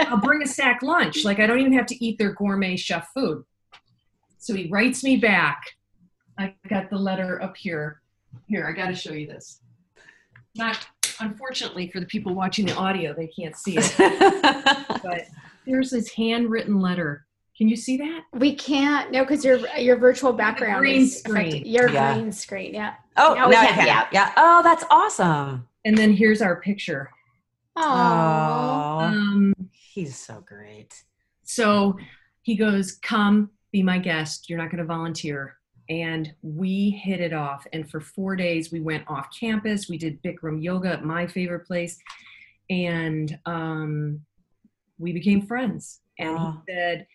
I'll bring a sack lunch. Like I don't even have to eat their gourmet chef food. So he writes me back. I got the letter up here. Here, I got to show you this. Not unfortunately for the people watching the audio, they can't see it. but there's this handwritten letter can you see that? We can't. No, because your your virtual background green is screen. Your yeah. green screen. Yeah. Oh, now, now can. Yeah. Yeah. Oh, that's awesome. And then here's our picture. Oh. Um, he's so great. So he goes, "Come, be my guest. You're not going to volunteer." And we hit it off. And for four days, we went off campus. We did Bikram yoga at my favorite place, and um, we became friends. And oh. he said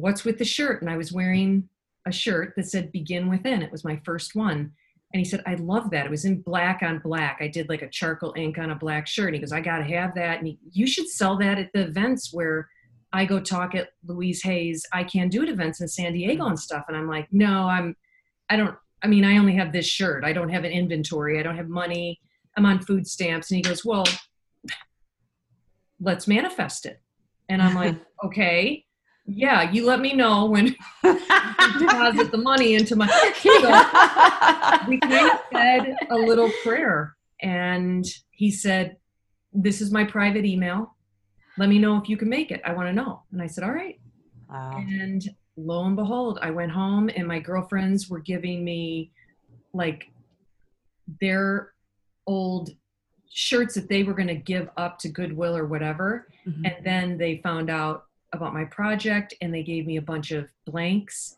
what's with the shirt? And I was wearing a shirt that said begin within. It was my first one. And he said, I love that. It was in black on black. I did like a charcoal ink on a black shirt. And he goes, I got to have that. And he, you should sell that at the events where I go talk at Louise Hay's. I can do it events in San Diego mm-hmm. and stuff. And I'm like, no, I'm, I don't, I mean, I only have this shirt. I don't have an inventory. I don't have money. I'm on food stamps. And he goes, well, let's manifest it. And I'm like, okay yeah, you let me know when deposit the money into my. So we kind of said a little prayer, and he said, "This is my private email. Let me know if you can make it. I want to know." And I said, "All right." Wow. And lo and behold, I went home, and my girlfriends were giving me like their old shirts that they were going to give up to Goodwill or whatever. Mm-hmm. And then they found out about my project and they gave me a bunch of blanks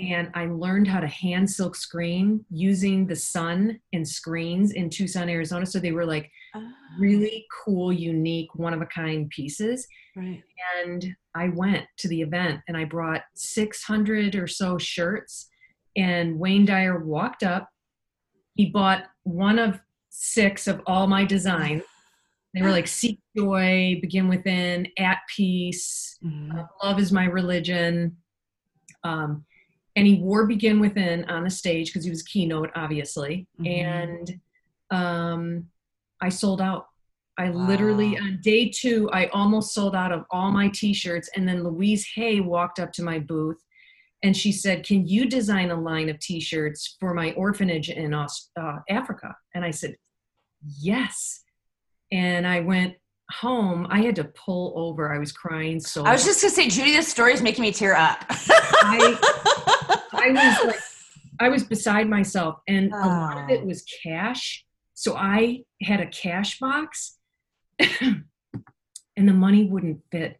and I learned how to hand silk screen using the sun and screens in Tucson, Arizona. So they were like oh. really cool, unique, one of a kind pieces. Right. And I went to the event and I brought 600 or so shirts. And Wayne Dyer walked up. He bought one of six of all my designs they were like seek joy, begin within, at peace, mm-hmm. uh, love is my religion. Um, and he wore begin within on the stage because he was keynote, obviously. Mm-hmm. And um, I sold out. I wow. literally on day two, I almost sold out of all my t-shirts. And then Louise Hay walked up to my booth and she said, "Can you design a line of T-shirts for my orphanage in uh, Africa?" And I said, "Yes." And I went home. I had to pull over. I was crying so. I was just gonna say, Judy, this story is making me tear up. I, I was like, I was beside myself, and oh. a lot of it oh. was cash. So I had a cash box, and the money wouldn't fit.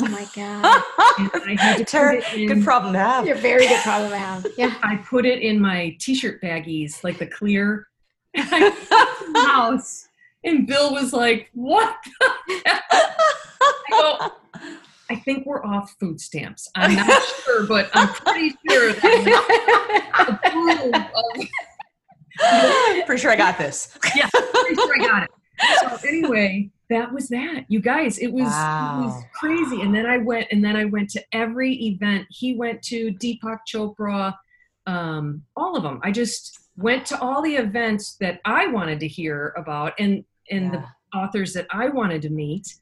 Oh my god! Ter- good problem to have. You're very good problem to have. Yeah. I put it in my t-shirt baggies, like the clear house and Bill was like, What? I, go, I think we're off food stamps. I'm not sure, but I'm pretty sure that pretty sure I got this. yeah, pretty sure I got it. So anyway, that was that. You guys, it was wow. it was crazy. And then I went and then I went to every event. He went to Deepak Chopra, um, all of them. I just went to all the events that I wanted to hear about and and yeah. the authors that I wanted to meet.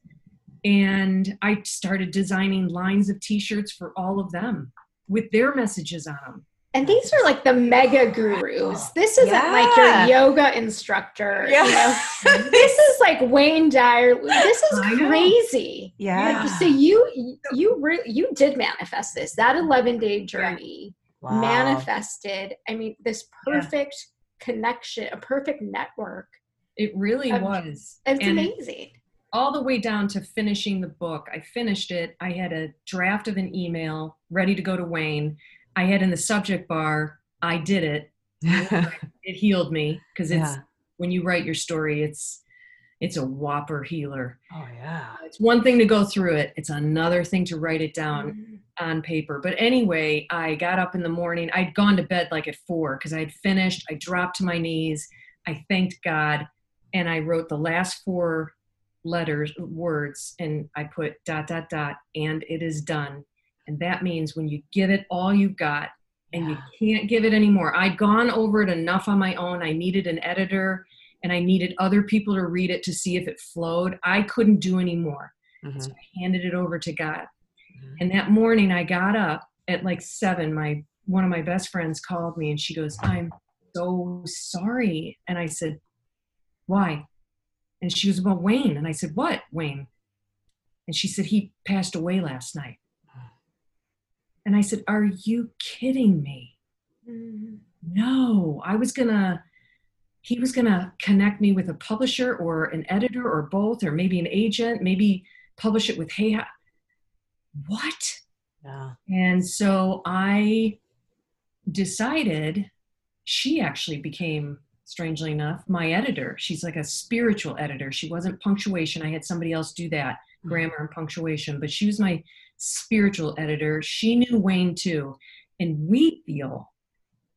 And I started designing lines of t-shirts for all of them with their messages on them. And these are like the mega gurus. This isn't Yeah. like your yoga instructor. Yeah. You know? this is like Wayne Dyer. This is I know. crazy. Yeah. Like, so you you re- you did manifest this. That 11 day journey Wow. manifested. I mean, this Yeah. perfect connection, a perfect network. It really Um, was. It's And amazing. all the way down to finishing the book. I finished it. I had a draft of an email ready to go to Wayne. I had in the subject bar, I did it. It healed me because it's Yeah. when you write your story, it's it's a whopper healer. oh yeah. It's one thing to go through it. It's another thing to write it down Mhm. on paper. But anyway, I got up in the morning. I'd gone to bed like at four because I had finished. I dropped to my knees. I thanked God and I wrote the last four letters, words, and I put dot, dot, dot, and it is done. And that means when you give it all you got and you can't give it anymore. I'd gone over it enough on my own. I needed an editor and I needed other people to read it to see if it flowed. I couldn't do anymore. Mhm. So I handed it over to God. Mhm. And that morning I got up at like seven. My one of my best friends called me and she goes, I'm so sorry. And I said, Why? And she was about Wayne. And I said, What, Wayne? And she said, He passed away last night. And I said, Are you kidding me? Mhm. No, I was gonna, he was gonna connect me with a publisher or an editor or both, or maybe an agent, maybe publish it with Hey. What? Yeah. And so I decided she actually became, strangely enough, my editor. She's like a spiritual editor. She wasn't punctuation. I had somebody else do that, hmm. grammar and punctuation, but she was my spiritual editor. She knew Wayne too. And we feel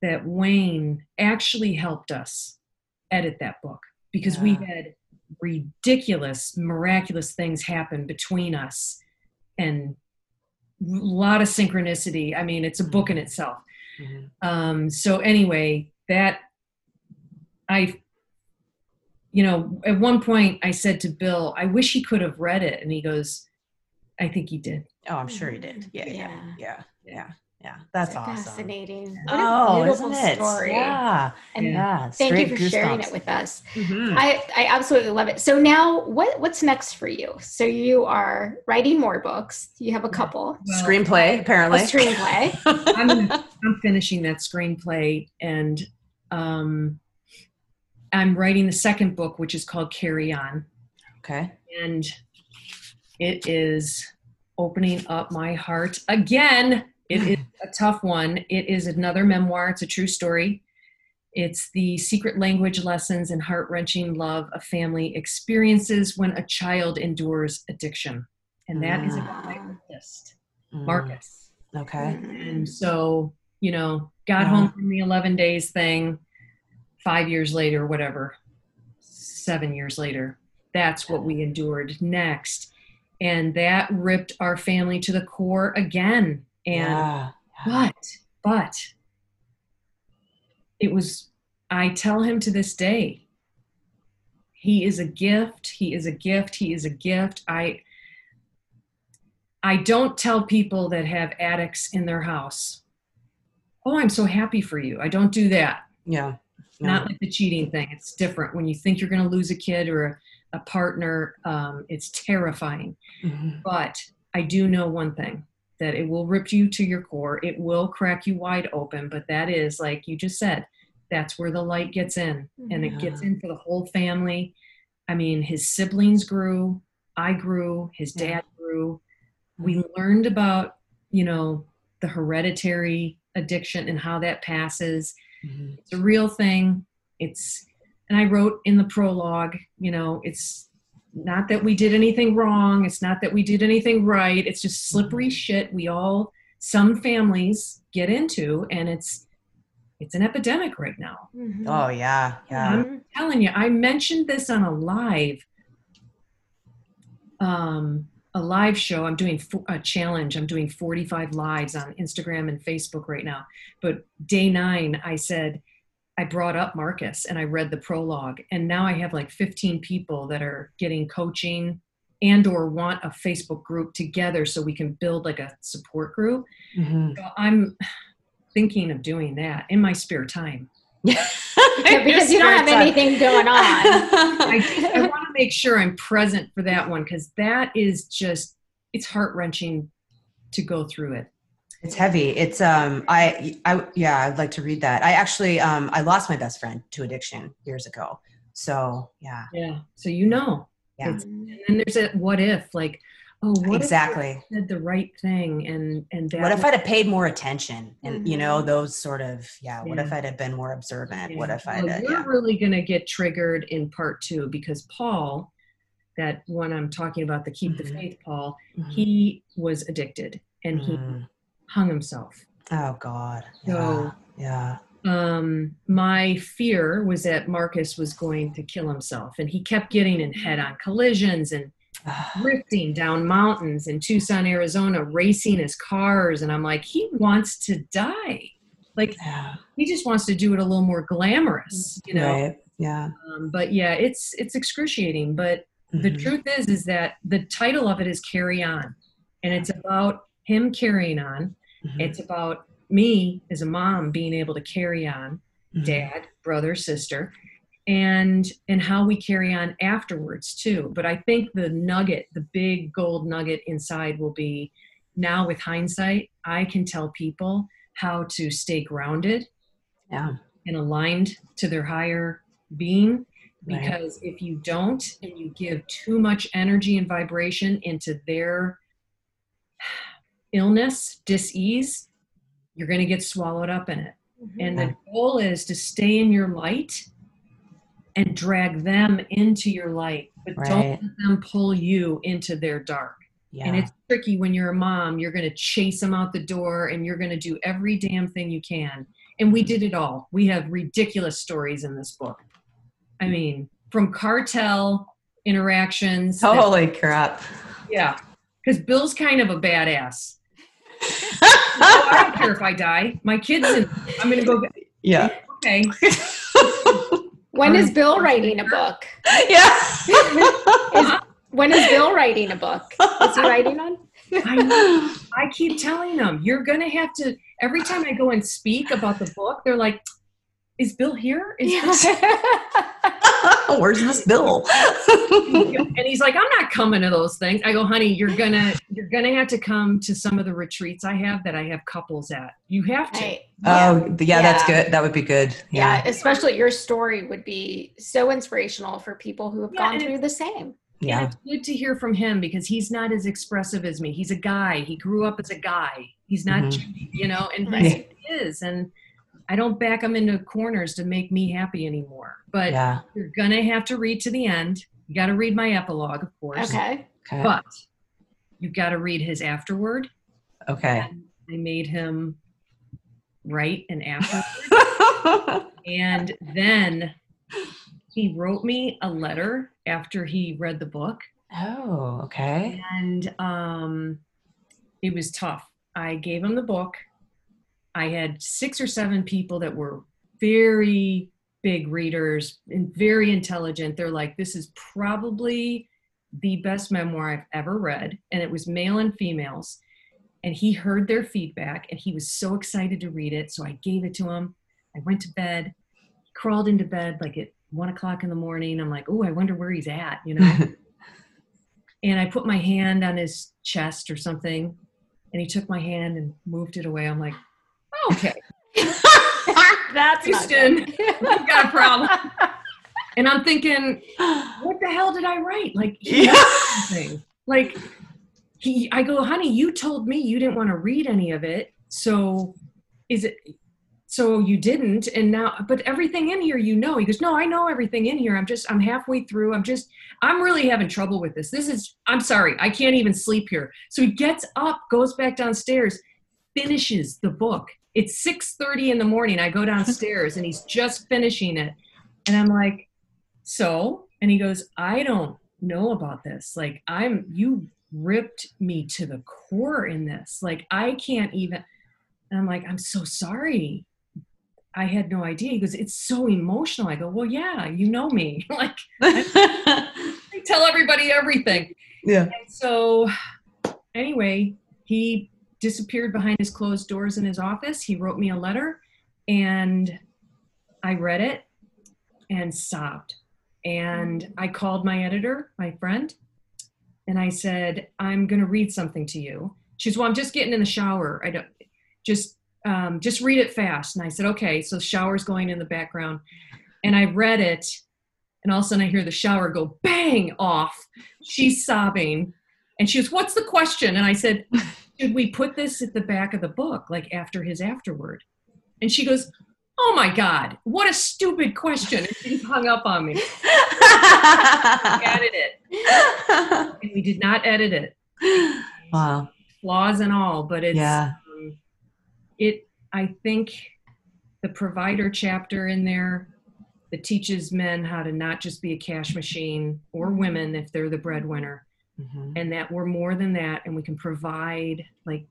that Wayne actually helped us edit that book because we had ridiculous, miraculous things happen between us and a lot of synchronicity. I mean, it's a book in itself. Mhm. Um, so anyway, that I, you know, at one point I said to Bill, I wish he could have read it. And he goes, I think he did. Oh, I'm sure he did. Yeah, yeah, Yeah. yeah, yeah, yeah. That's So awesome. Fascinating. What Oh, a beautiful isn't it? story. Yeah, And yeah. thank you straight for sharing it with us. Mhm. I, I absolutely love it. So now what what's next for you? So you are writing more books. You have a couple. Well, Screenplay, A apparently. screenplay. I'm, I'm finishing that screenplay and um, I'm writing the second book, which is called Carry On. okay. and it is opening up my heart again. It is a tough one. It is another memoir. It's a true story. It's the secret language lessons and heart wrenching love a family experiences when a child endures addiction. And that is about my oldest, Mm, Marcus. Okay. And so, you know, got Yeah. home from the 11 days thing five years later, whatever, seven years later. That's what we endured next. And that ripped our family to the core again. And, yeah. but, but, it was, I tell him to this day, he is a gift. He is a gift. He is a gift. I, I don't tell people that have addicts in their house, oh, I'm so happy for you. I don't do that. Yeah. Not like the cheating thing. It's different. When you think you're going to lose a kid or a, a partner, um, it's terrifying. Mhm. But I do know one thing that it will rip you to your core. It will crack you wide open. But that is, like you just said, that's where the light gets in and it gets in for the whole family. I mean, his siblings grew, I grew, his Yeah. dad grew. We learned about, you know, the hereditary addiction and how that passes. Mhm. It's a real thing. It's, and I wrote in the prologue, you know, it's not that we did anything wrong. It's not that we did anything right. It's just slippery shit we all, some families get into, and it's, it's an epidemic right now. Mhm. Oh yeah. Yeah. Mhm. telling you, I mentioned this on a live, um, a live show. I'm doing fo- a challenge. I'm doing 45 lives on Instagram and Facebook right now. But day nine, I said, I brought up Marcus and I read the prologue, and now I have like 15 people that are getting coaching and or want a Facebook group together so we can build like a support group. Mhm. So I'm thinking of doing that in my spare time. Yeah, because you don't have anything going on. I, I want to make sure I'm present for that one because that is just it's heart wrenching to go through it. It's heavy. It's um I I yeah, I'd like to read that. I actually um I lost my best friend to addiction years ago. So, yeah. Yeah. So you know. Yeah. It's, and then there's a what if like oh what exactly. said the right thing and and that what if I'd have paid more attention and you know Mhm. those sort of yeah, what if I'd have been more observant? What if I'd Well, uh, you're yeah. really going to get triggered in part two because Paul, that one I'm talking about, the Keep Mhm. the Faith Paul, Mhm. he was addicted and he Mm. Hung himself. Oh god. Yeah. So- yeah. Um, my fear was that Marcus was going to kill himself, and he kept getting in head-on collisions and drifting down mountains in Tucson, Arizona, racing his cars, and I'm like, he wants to die. Like yeah. he just wants to do it a little more glamorous, you know. Right. Yeah. Um, but yeah, it's it's excruciating. But the Mhm. truth is, is that the title of it is "Carry On," and it's about him carrying on. Mhm. It's about me as a mom being able to carry on, Mhm. dad, brother, sister, and and how we carry on afterwards too. But I think the nugget, the big gold nugget inside, will be now with hindsight, I can tell people how to stay grounded Yeah. and aligned to their higher being Right. because if you don't and you give too much energy and vibration into their illness dis-ease you're going to get swallowed up in it mm-hmm. and the goal is to stay in your light and drag them into your light but Right. don't let them pull you into their dark Yeah. and it's tricky when you're a mom. You're going to chase them out the door and you're going to do every damn thing you can. And we did it all. We have ridiculous stories in this book. I mean, from cartel interactions. that- Holy crap. yeah. Because Bill's kind of a badass. I don't care if I die. My kids, and I'm going to go. yeah. Okay. When is Bill writing a book? yeah. When is Bill writing a book? Is he writing one? I. I keep telling them, you're going to have to, every time I go and speak about the book, they're like, is Bill here? Is Bill Where's this bill? and he's like, I'm not coming to those things. I go, honey, you're gonna you're gonna have to come to some of the retreats I have that I have couples at. You have to. Right. oh, yeah, that's Yeah. good. That would be good. Yeah, Yeah. especially your story would be so inspirational for people who have Yeah, gone and through the same. Yeah. And it's good to hear from him because he's not as expressive as me. He's a guy. He grew up as a guy. He's not, Mhm. Jimmy, you know, and Right. he is. And I don't back them into corners to make me happy anymore. But Yeah. you're gonna have to read to the end. You got to read my epilogue, of course. Okay. Okay. But you've got to read his afterword. Okay. and I made him write an afterword. and then he wrote me a letter after he read the book. oh, okay. And um, it was tough. I gave him the book. I had six or seven people that were very big readers and very intelligent. They're like, this is probably the best memoir I've ever read. And it was male and females. And he heard their feedback and he was so excited to read it. So I gave it to him. I went to bed, crawled into bed like at one o'clock in the morning. I'm like, oh, I wonder where he's at, you know? and I put my hand on his chest or something, and he took my hand and moved it away. I'm like, okay, That's Houston. you got a problem. And I'm thinking, what the hell did I write? Like, Yeah. Like, he, I go, honey, you told me you didn't want to read any of it. So is it, so you didn't. And now, but everything in here, you know, he goes, no, I know everything in here. I'm just, I'm halfway through. I'm just, I'm really having trouble with this. This is, I'm sorry. I can't even sleep here. So he gets up, goes back downstairs, finishes the book. It's 6:30 in the morning. I go downstairs and he's just finishing it. And I'm like, "So?" And he goes, "I don't know about this. Like I'm you ripped me to the core in this. Like I can't even And I'm like, "I'm so sorry. I had no idea." He goes, "It's so emotional." I go, "Well, yeah, you know me. like I tell everybody everything." yeah. And so, anyway, he disappeared behind his closed doors in his office. He wrote me a letter and I read it and sobbed. And I called my editor, my friend, and I said, I'm going to read something to you. She says, Well, I'm just getting in the shower. I don't just um, just read it fast. And I said, Okay. So shower's going in the background. And I read it, and all of a sudden I hear the shower go bang off. She's sobbing. And she goes, What's the question? And I said, Should we put this at the back of the book, like after his afterward? And she goes, Oh my God, what a stupid question. And she hung up on me. edit it. And we did not edit it. Wow. Flaws and all, but it's Yeah. um, it I think the provider chapter in there that teaches men how to not just be a cash machine or women if they're the breadwinner Mhm. and that we're more than that and we can provide like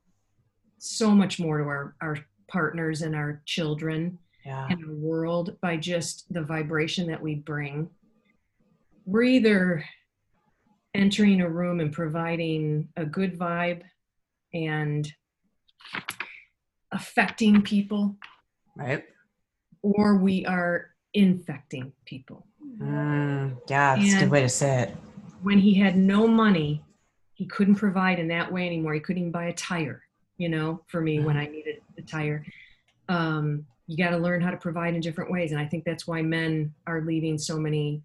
so much more to our, our partners and our children Yeah. and our world by just the vibration that we bring we're either entering a room and providing a good vibe and affecting people Right. or we are infecting people Mm, yeah, that's a good way to say it. When he had no money, he couldn't provide in that way anymore. He couldn't even buy a tire, you know, for me when I needed a tire. Um, you got to learn how to provide in different ways. And I think that's why men are leaving so many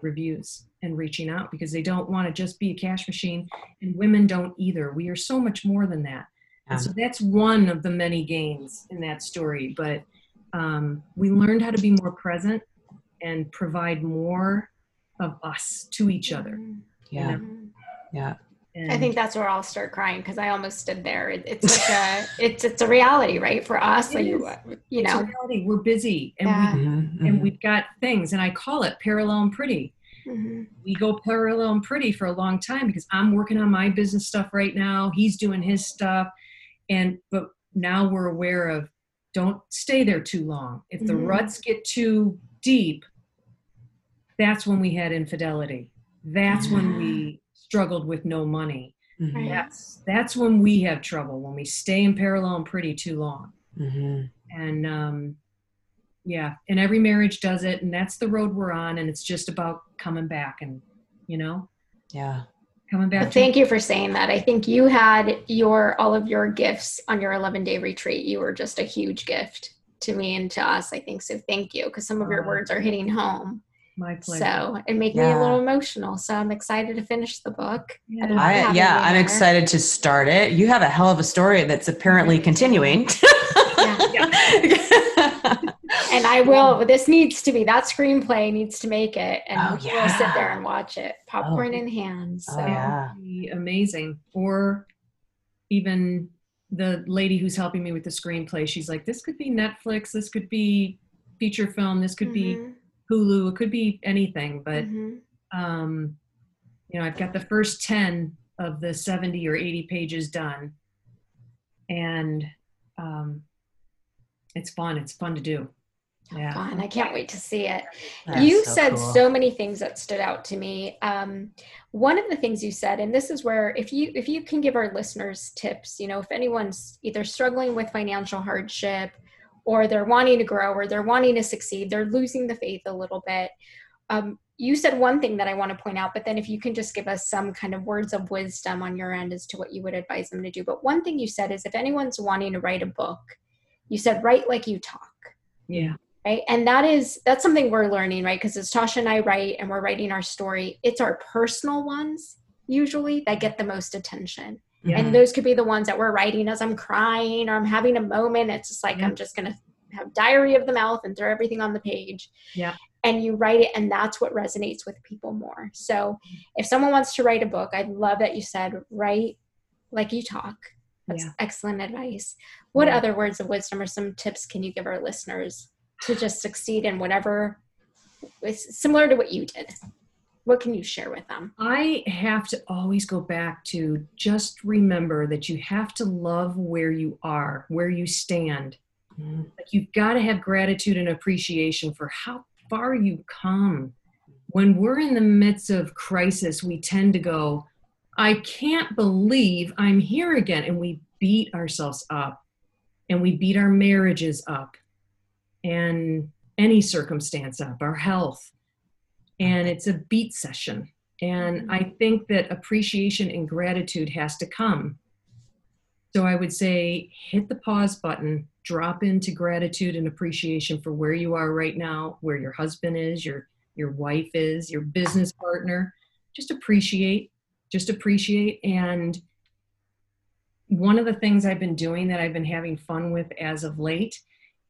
reviews and reaching out because they don't want to just be a cash machine. And women don't either. We are so much more than that. And so that's one of the many gains in that story. But um, we learned how to be more present and provide more of us to each other. Yeah. Mhm. Yeah. And I think that's where I'll start crying because I almost stood there. It, it's such a it's it's a reality, right? For us, It like you, is. you a know, reality. We're busy and Yeah. we Mhm, and mhm. we've got things, and I call it parallel and pretty. Mhm. We go parallel and pretty for a long time because I'm working on my business stuff right now. He's doing his stuff, and but now we're aware of don't stay there too long. If the Mhm. ruts get too deep, that's when we had infidelity. That's when we struggled with no money. Mhm, That's that's when we have trouble when we stay in parallel and pretty too long. mhm. and um yeah and every marriage does it and that's the road we're on and it's just about coming back and you know Yeah. coming back But thank you for saying that. I think you had your all of your gifts on your 11 day retreat. You were just a huge gift to me and to us. I think so. Thank you because some of your Oh. words are hitting home. My pleasure So it made me a little emotional. So I'm excited to finish the book. Yeah. don't I, have yeah, any I'm excited to start it. You have a hell of a story that's apparently continuing. And I will. This needs to be that screenplay needs to make it, and Oh, we'll sit there and watch it, popcorn Oh. in hand. So Oh, yeah. Be amazing or even the lady who's helping me with the screenplay she's like this could be netflix this could be feature film this could be Mhm, hulu it could be anything but mhm. um, you know, I've got the first 10 of the 70 or 80 pages done. And um, it's fun. It's fun to do. Yeah. fun. I can't wait to see it. That's you so said cool. so many things that stood out to me. Um, one of the things you said, and this is where if you if you can give our listeners tips, you know, if anyone's either struggling with financial hardship or they're wanting to grow or they're wanting to succeed, they're losing the faith a little bit. Um, you said one thing that I want to point out, but then if you can just give us some kind of words of wisdom on your end as to what you would advise them to do. But one thing you said is if anyone's wanting to write a book, you said write like you talk Yeah. right and that is that's something we're learning right because as tasha and i write and we're writing our story it's our personal ones usually that get the most attention Yeah. and those could be the ones that we're writing as i'm crying or i'm having a moment it's just like Yeah. i'm just gonna have diary of the mouth and throw everything on the page Yeah. and you write it and that's what resonates with people more so if someone wants to write a book i love that you said write like you talk that's Yeah. excellent advice what other words of wisdom or some tips can you give our listeners to just succeed in whatever is similar to what you did what can you share with them I have to always go back to just remember that you have to love where you are, where you stand. Mhm. Like you've got to have gratitude and appreciation for how far you've come. When we're in the midst of crisis, we tend to go, I can't believe I'm here again. And we beat ourselves up and we beat our marriages up and any circumstance up, our health. And it's a beat session. And mm-hmm. I think that appreciation and gratitude has to come. So I would say hit the pause button, drop into gratitude and appreciation for where you are right now, where your husband is, your your wife is, your business partner. Just appreciate, just appreciate and one of the things I've been doing that I've been having fun with as of late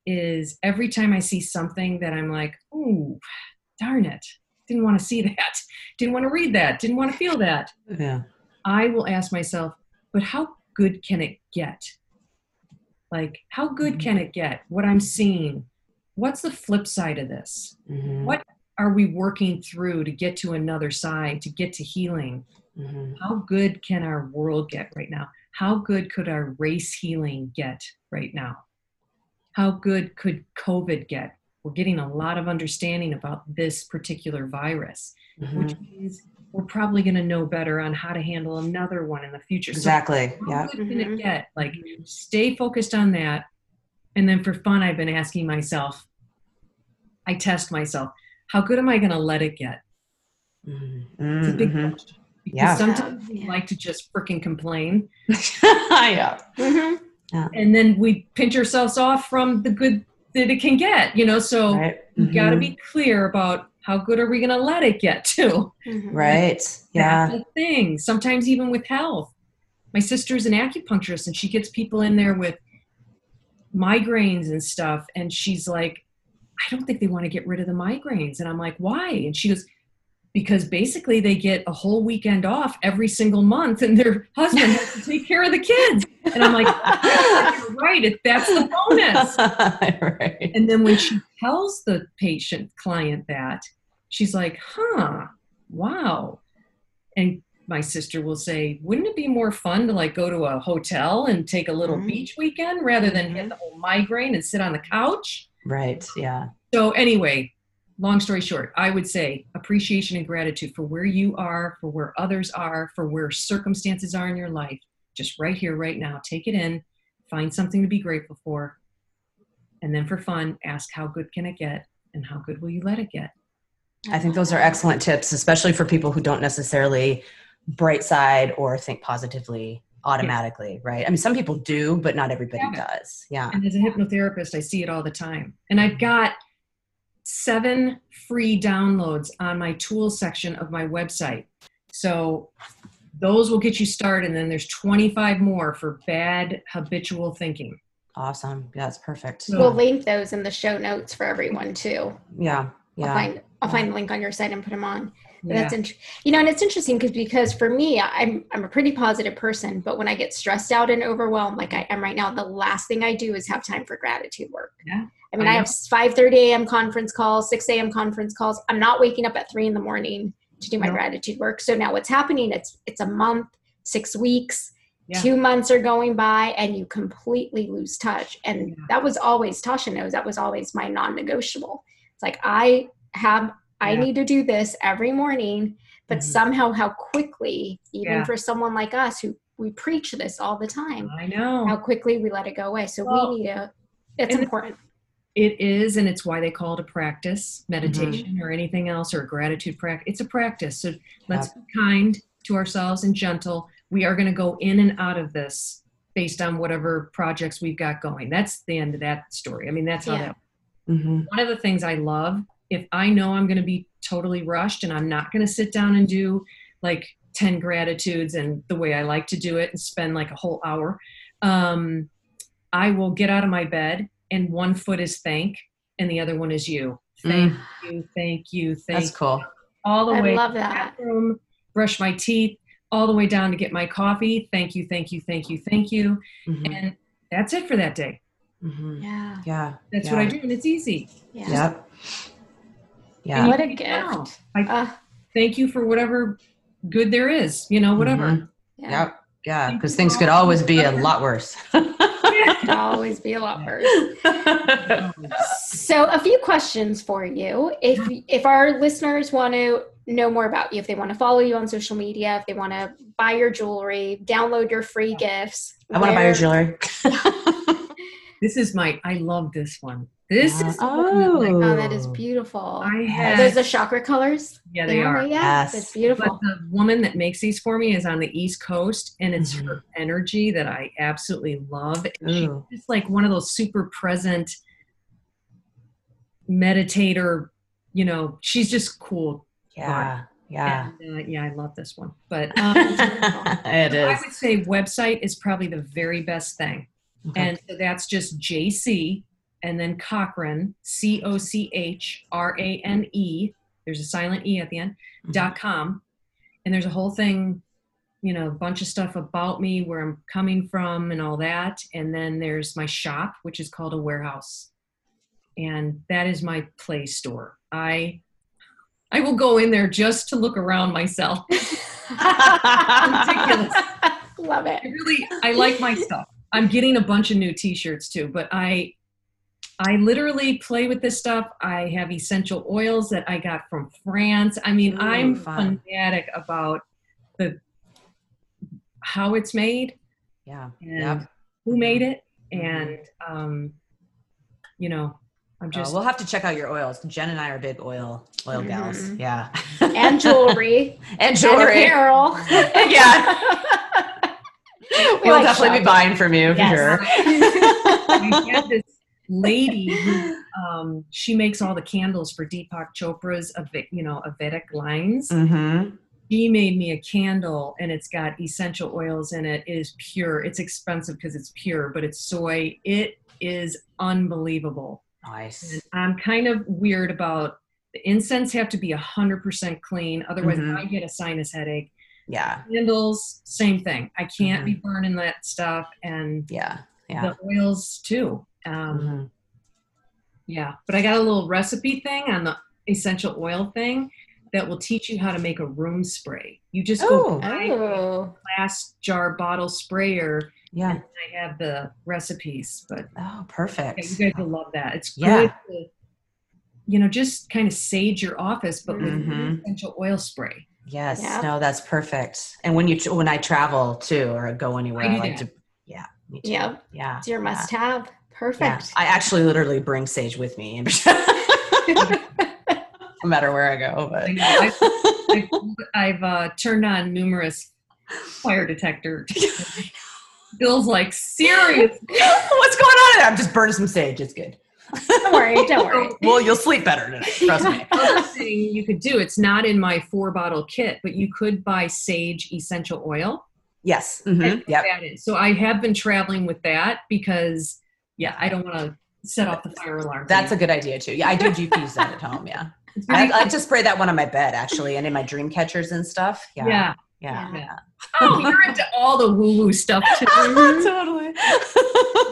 is every time I see something that I'm like, "Ooh, darn it. Didn't want to see that. Didn't want to read that. Didn't want to feel that." Yeah. I will ask myself, "But how good can it get?" Like, how good Mhm. can it get? What I'm seeing. What's the flip side of this? Mhm. What are we working through to get to another side, to get to healing? Mhm. How good can our world get right now? How good could our race healing get right now? How good could COVID get? We're getting a lot of understanding about this particular virus, which Mhm. means we're probably going to know better on how to handle another one in the future. Exactly. how Yeah. good can it Mhm. get? Like, stay focused on that. And then for fun, I've been asking myself, I test myself, how good am I going to let it get? Mhm. It's a big Mhm. question. Because Yeah. sometimes we Yeah. like to just freaking complain. yeah. Mhm. And then we pinch ourselves off from the good that it can get, you know? So Right. we got to be clear about how good are we going to let it get to? Mhm. Right. Yeah. That's the thing. Sometimes even with health. My sister's an acupuncturist and she gets people in there with migraines and stuff. And she's like, I don't think they want to get rid of the migraines. And I'm like, why? And she goes, because basically they get a whole weekend off every single month and their husband has to take care of the kids. And I'm like, you're right. It, that's the bonus. right. And then when she tells the patient client that, she's like, huh, wow. And my sister will say, wouldn't it be more fun to like go to a hotel and take a little Mhm. beach weekend rather than Mhm. get the whole migraine and sit on the couch? Right. Yeah. So, anyway, long story short, I would say appreciation and gratitude for where you are, for where others are, for where circumstances are in your life, just right here, right now. Take it in, find something to be grateful for. And then for fun, ask how good can it get and how good will you let it get? I think those are excellent tips, especially for people who don't necessarily bright side or think positively automatically, right? I mean, some people do, but not everybody Yeah. does. Yeah. And as a hypnotherapist, I see it all the time. And I've got seven free downloads on my tools section of my website. So those will get you started. And then there's 25 more for bad habitual thinking. Awesome. Yeah, that's perfect. So- We'll link those in the show notes for everyone too. Yeah. I'll Yeah. find I'll find the link on your site and put them on. But Yeah. That's int- you know, and it's interesting because because for me, I'm I'm a pretty positive person, but when I get stressed out and overwhelmed, like I am right now, the last thing I do is have time for gratitude work. Yeah, I mean, I I, have 5:30 a.m. conference calls, 6 a.m. conference calls. I'm not waking up at three in the morning to do my No. gratitude work. So now what's happening? It's it's a month, six weeks, Yeah. two months are going by, and you completely lose touch. And Yeah. that was always Tasha knows that was always my non-negotiable. It's like I have I Yeah. need to do this every morning, but Mhm. somehow how quickly, even for someone like us who we preach this all the time, I know. how quickly we let it go away. So Well, we need to. It's important. It is, and it's why they call it a practice, Mm-hmm. meditation or anything else, or a gratitude practice. It's a practice. So let's be kind to ourselves and gentle. We are going to go in and out of this based on whatever projects we've got going. That's the end of that story. I mean, that's how Yeah. that. hmm One of the things I love, if I know I'm going to be totally rushed and I'm not going to sit down and do like 10 gratitudes and the way I like to do it and spend like a whole hour, um, I will get out of my bed and one foot is thank and the other one is you. Thank you, thank you, thank you. That's cool. all the I way love to that. bathroom, brush my teeth, all the way down to get my coffee. Thank you, thank you, thank you, thank you. Mhm. And that's it for that day. Mhm. Yeah. Yeah. That's yeah. what I do, and it's easy. Yeah. Yep. Yeah. And What a you can gift. I Uh, thank you for whatever good there is, you know, whatever. Mhm. yeah. Yep. Yeah. Because things could always be a lot worse. Always be a lot worse. So, a few questions for you. If if our listeners want to know more about you, if they want to follow you on social media, if they want to buy your jewelry, download your free gifts. I want to buy your jewelry. this is my. I love this one. This Yeah. is the one that, like, Oh, that is beautiful. I Yes. had. Those the chakra colors. yeah, they are. Yeah, Yes. it's beautiful. But beautiful. the woman that makes these for me is on the East Coast, and it's Mhm. her energy that I absolutely love. And She's like one of those super present meditator. You know, she's just cool. Yeah. Yeah. And, uh, yeah, I love this one. But um, it I is. would say website is probably the very best thing. Okay. And so that's just JC and then Cochrane, C O C H R A N E. There's a silent E at the end, Mhm. dot com. And there's a whole thing, you know, a bunch of stuff about me, where I'm coming from, and all that. And then there's my shop, which is called AWAREHOUSE. And that is my play store. I I will go in there just to look around myself. ridiculous. Love it. I really I like my stuff. I'm getting a bunch of new t-shirts too, but I I literally play with this stuff. I have essential oils that I got from France. I mean, Ooh, I'm fun. fanatic about the how it's made yeah. and Yep. who made it and um you know, I'm Oh, just we'll have to check out your oils. Jen and I are big oil oil gals. Mhm. Yeah. And jewelry. and jewelry. and jewelry. apparel. yeah. We We'll like definitely shopping. be buying from you for Yes. sure. I had this lady who um, she makes all the candles for Deepak Chopra's you know Vedic lines. mm-hmm. She made me a candle and it's got essential oils in it. It is pure. It's expensive because it's pure, but it's soy. It is unbelievable. Nice. And I'm kind of weird about the incense have to be 100% clean. Otherwise, Mhm. I get a sinus headache. Yeah. Candles, same thing. I can't Mm-hmm. be burning that stuff. And Yeah. Yeah. the oils too. Um, Mhm. Yeah, but I got a little recipe thing on the essential oil thing that will teach you how to make a room spray. You just Oh. go buy a Oh, glass jar bottle sprayer, Yeah. and I have the recipes. But Oh, yeah, perfect. you guys will love that. It's Yeah. good to, you know, just kind of sage your office, but with Mhm. essential oil spray. Yes. Yeah. No, that's perfect. And when you when I travel too or go anywhere, I I, do like that. to. Yeah. Me too. yeah. Yeah. It's your yeah. must have. Yeah. Perfect. I actually literally bring sage with me, no matter where I go. But I I've uh, turned on numerous fire detectors. Bill's like, serious. what's going on? I'm just burning some sage. It's good. don't worry. Don't worry. Well, you'll sleep better tonight. Trust me. other thing you could do it's not in my four bottle kit but you could buy sage essential oil Yes. Mhm. Yep. so i have been traveling with that because yeah i don't want to set off the fire alarm That's a good idea too. Yeah, I do diffuse that at home. Yeah. I, very- I like to spray that one on my bed actually, and in my dream catchers and stuff. Yeah. yeah Yeah. Yeah. oh you're into all the woo woo stuff too totally.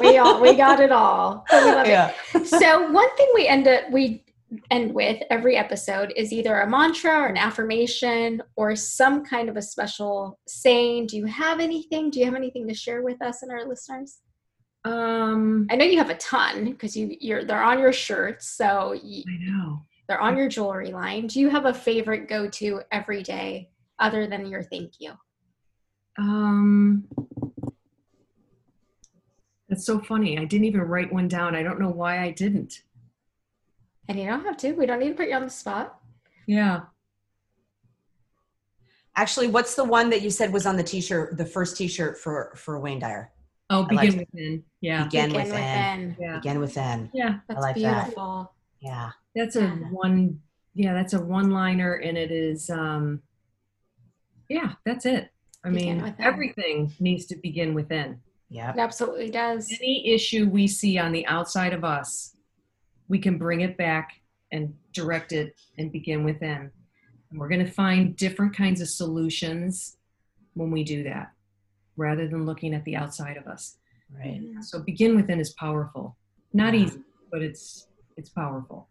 We all we got it all. But we love yeah. it. So one thing we end up we end with every episode is either a mantra or an affirmation or some kind of a special saying. Do you have anything? Do you have anything to share with us and our listeners? Um I know you have a ton because you you're they're on your shirts, so you, i know they're on your jewelry line. Do you have a favorite go to every day other than your thank you? um that's so funny i didn't even write one down i don't know why i didn't And you don't have to. We don't need to put you on the spot. yeah Actually, what's the one that you said was on the t-shirt, the first t-shirt for for Wayne Dyer? Oh I like begin within yeah Begin, Begin within. within. yeah Begin within. yeah That's like that. Yeah. That's a Yeah. one yeah, that's a one liner and it is um yeah, that's it. I Begin mean, within. everything needs to begin within. Yep. It absolutely does. Any issue we see on the outside of us, we can bring it back and direct it and begin within. And we're going to find different kinds of solutions when we do that rather than looking at the outside of us. Right. So begin within is powerful. Not Yeah. easy, but it's it's powerful.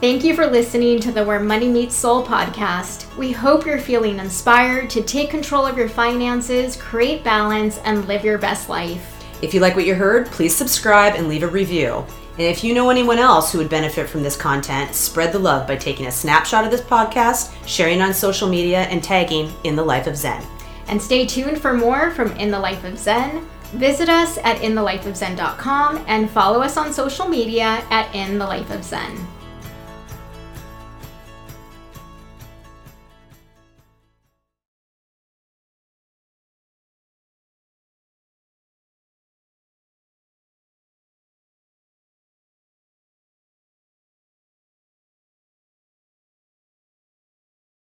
Thank you for listening to the Where Money Meets Soul podcast. We hope you're feeling inspired to take control of your finances, create balance, and live your best life. If you like what you heard, please subscribe and leave a review. And if you know anyone else who would benefit from this content, spread the love by taking a snapshot of this podcast, sharing on social media, and tagging In the Life of Zen. And stay tuned for more from In the Life of Zen. Visit us at inthelifeofzen.com and follow us on social media at In the Life of Zen.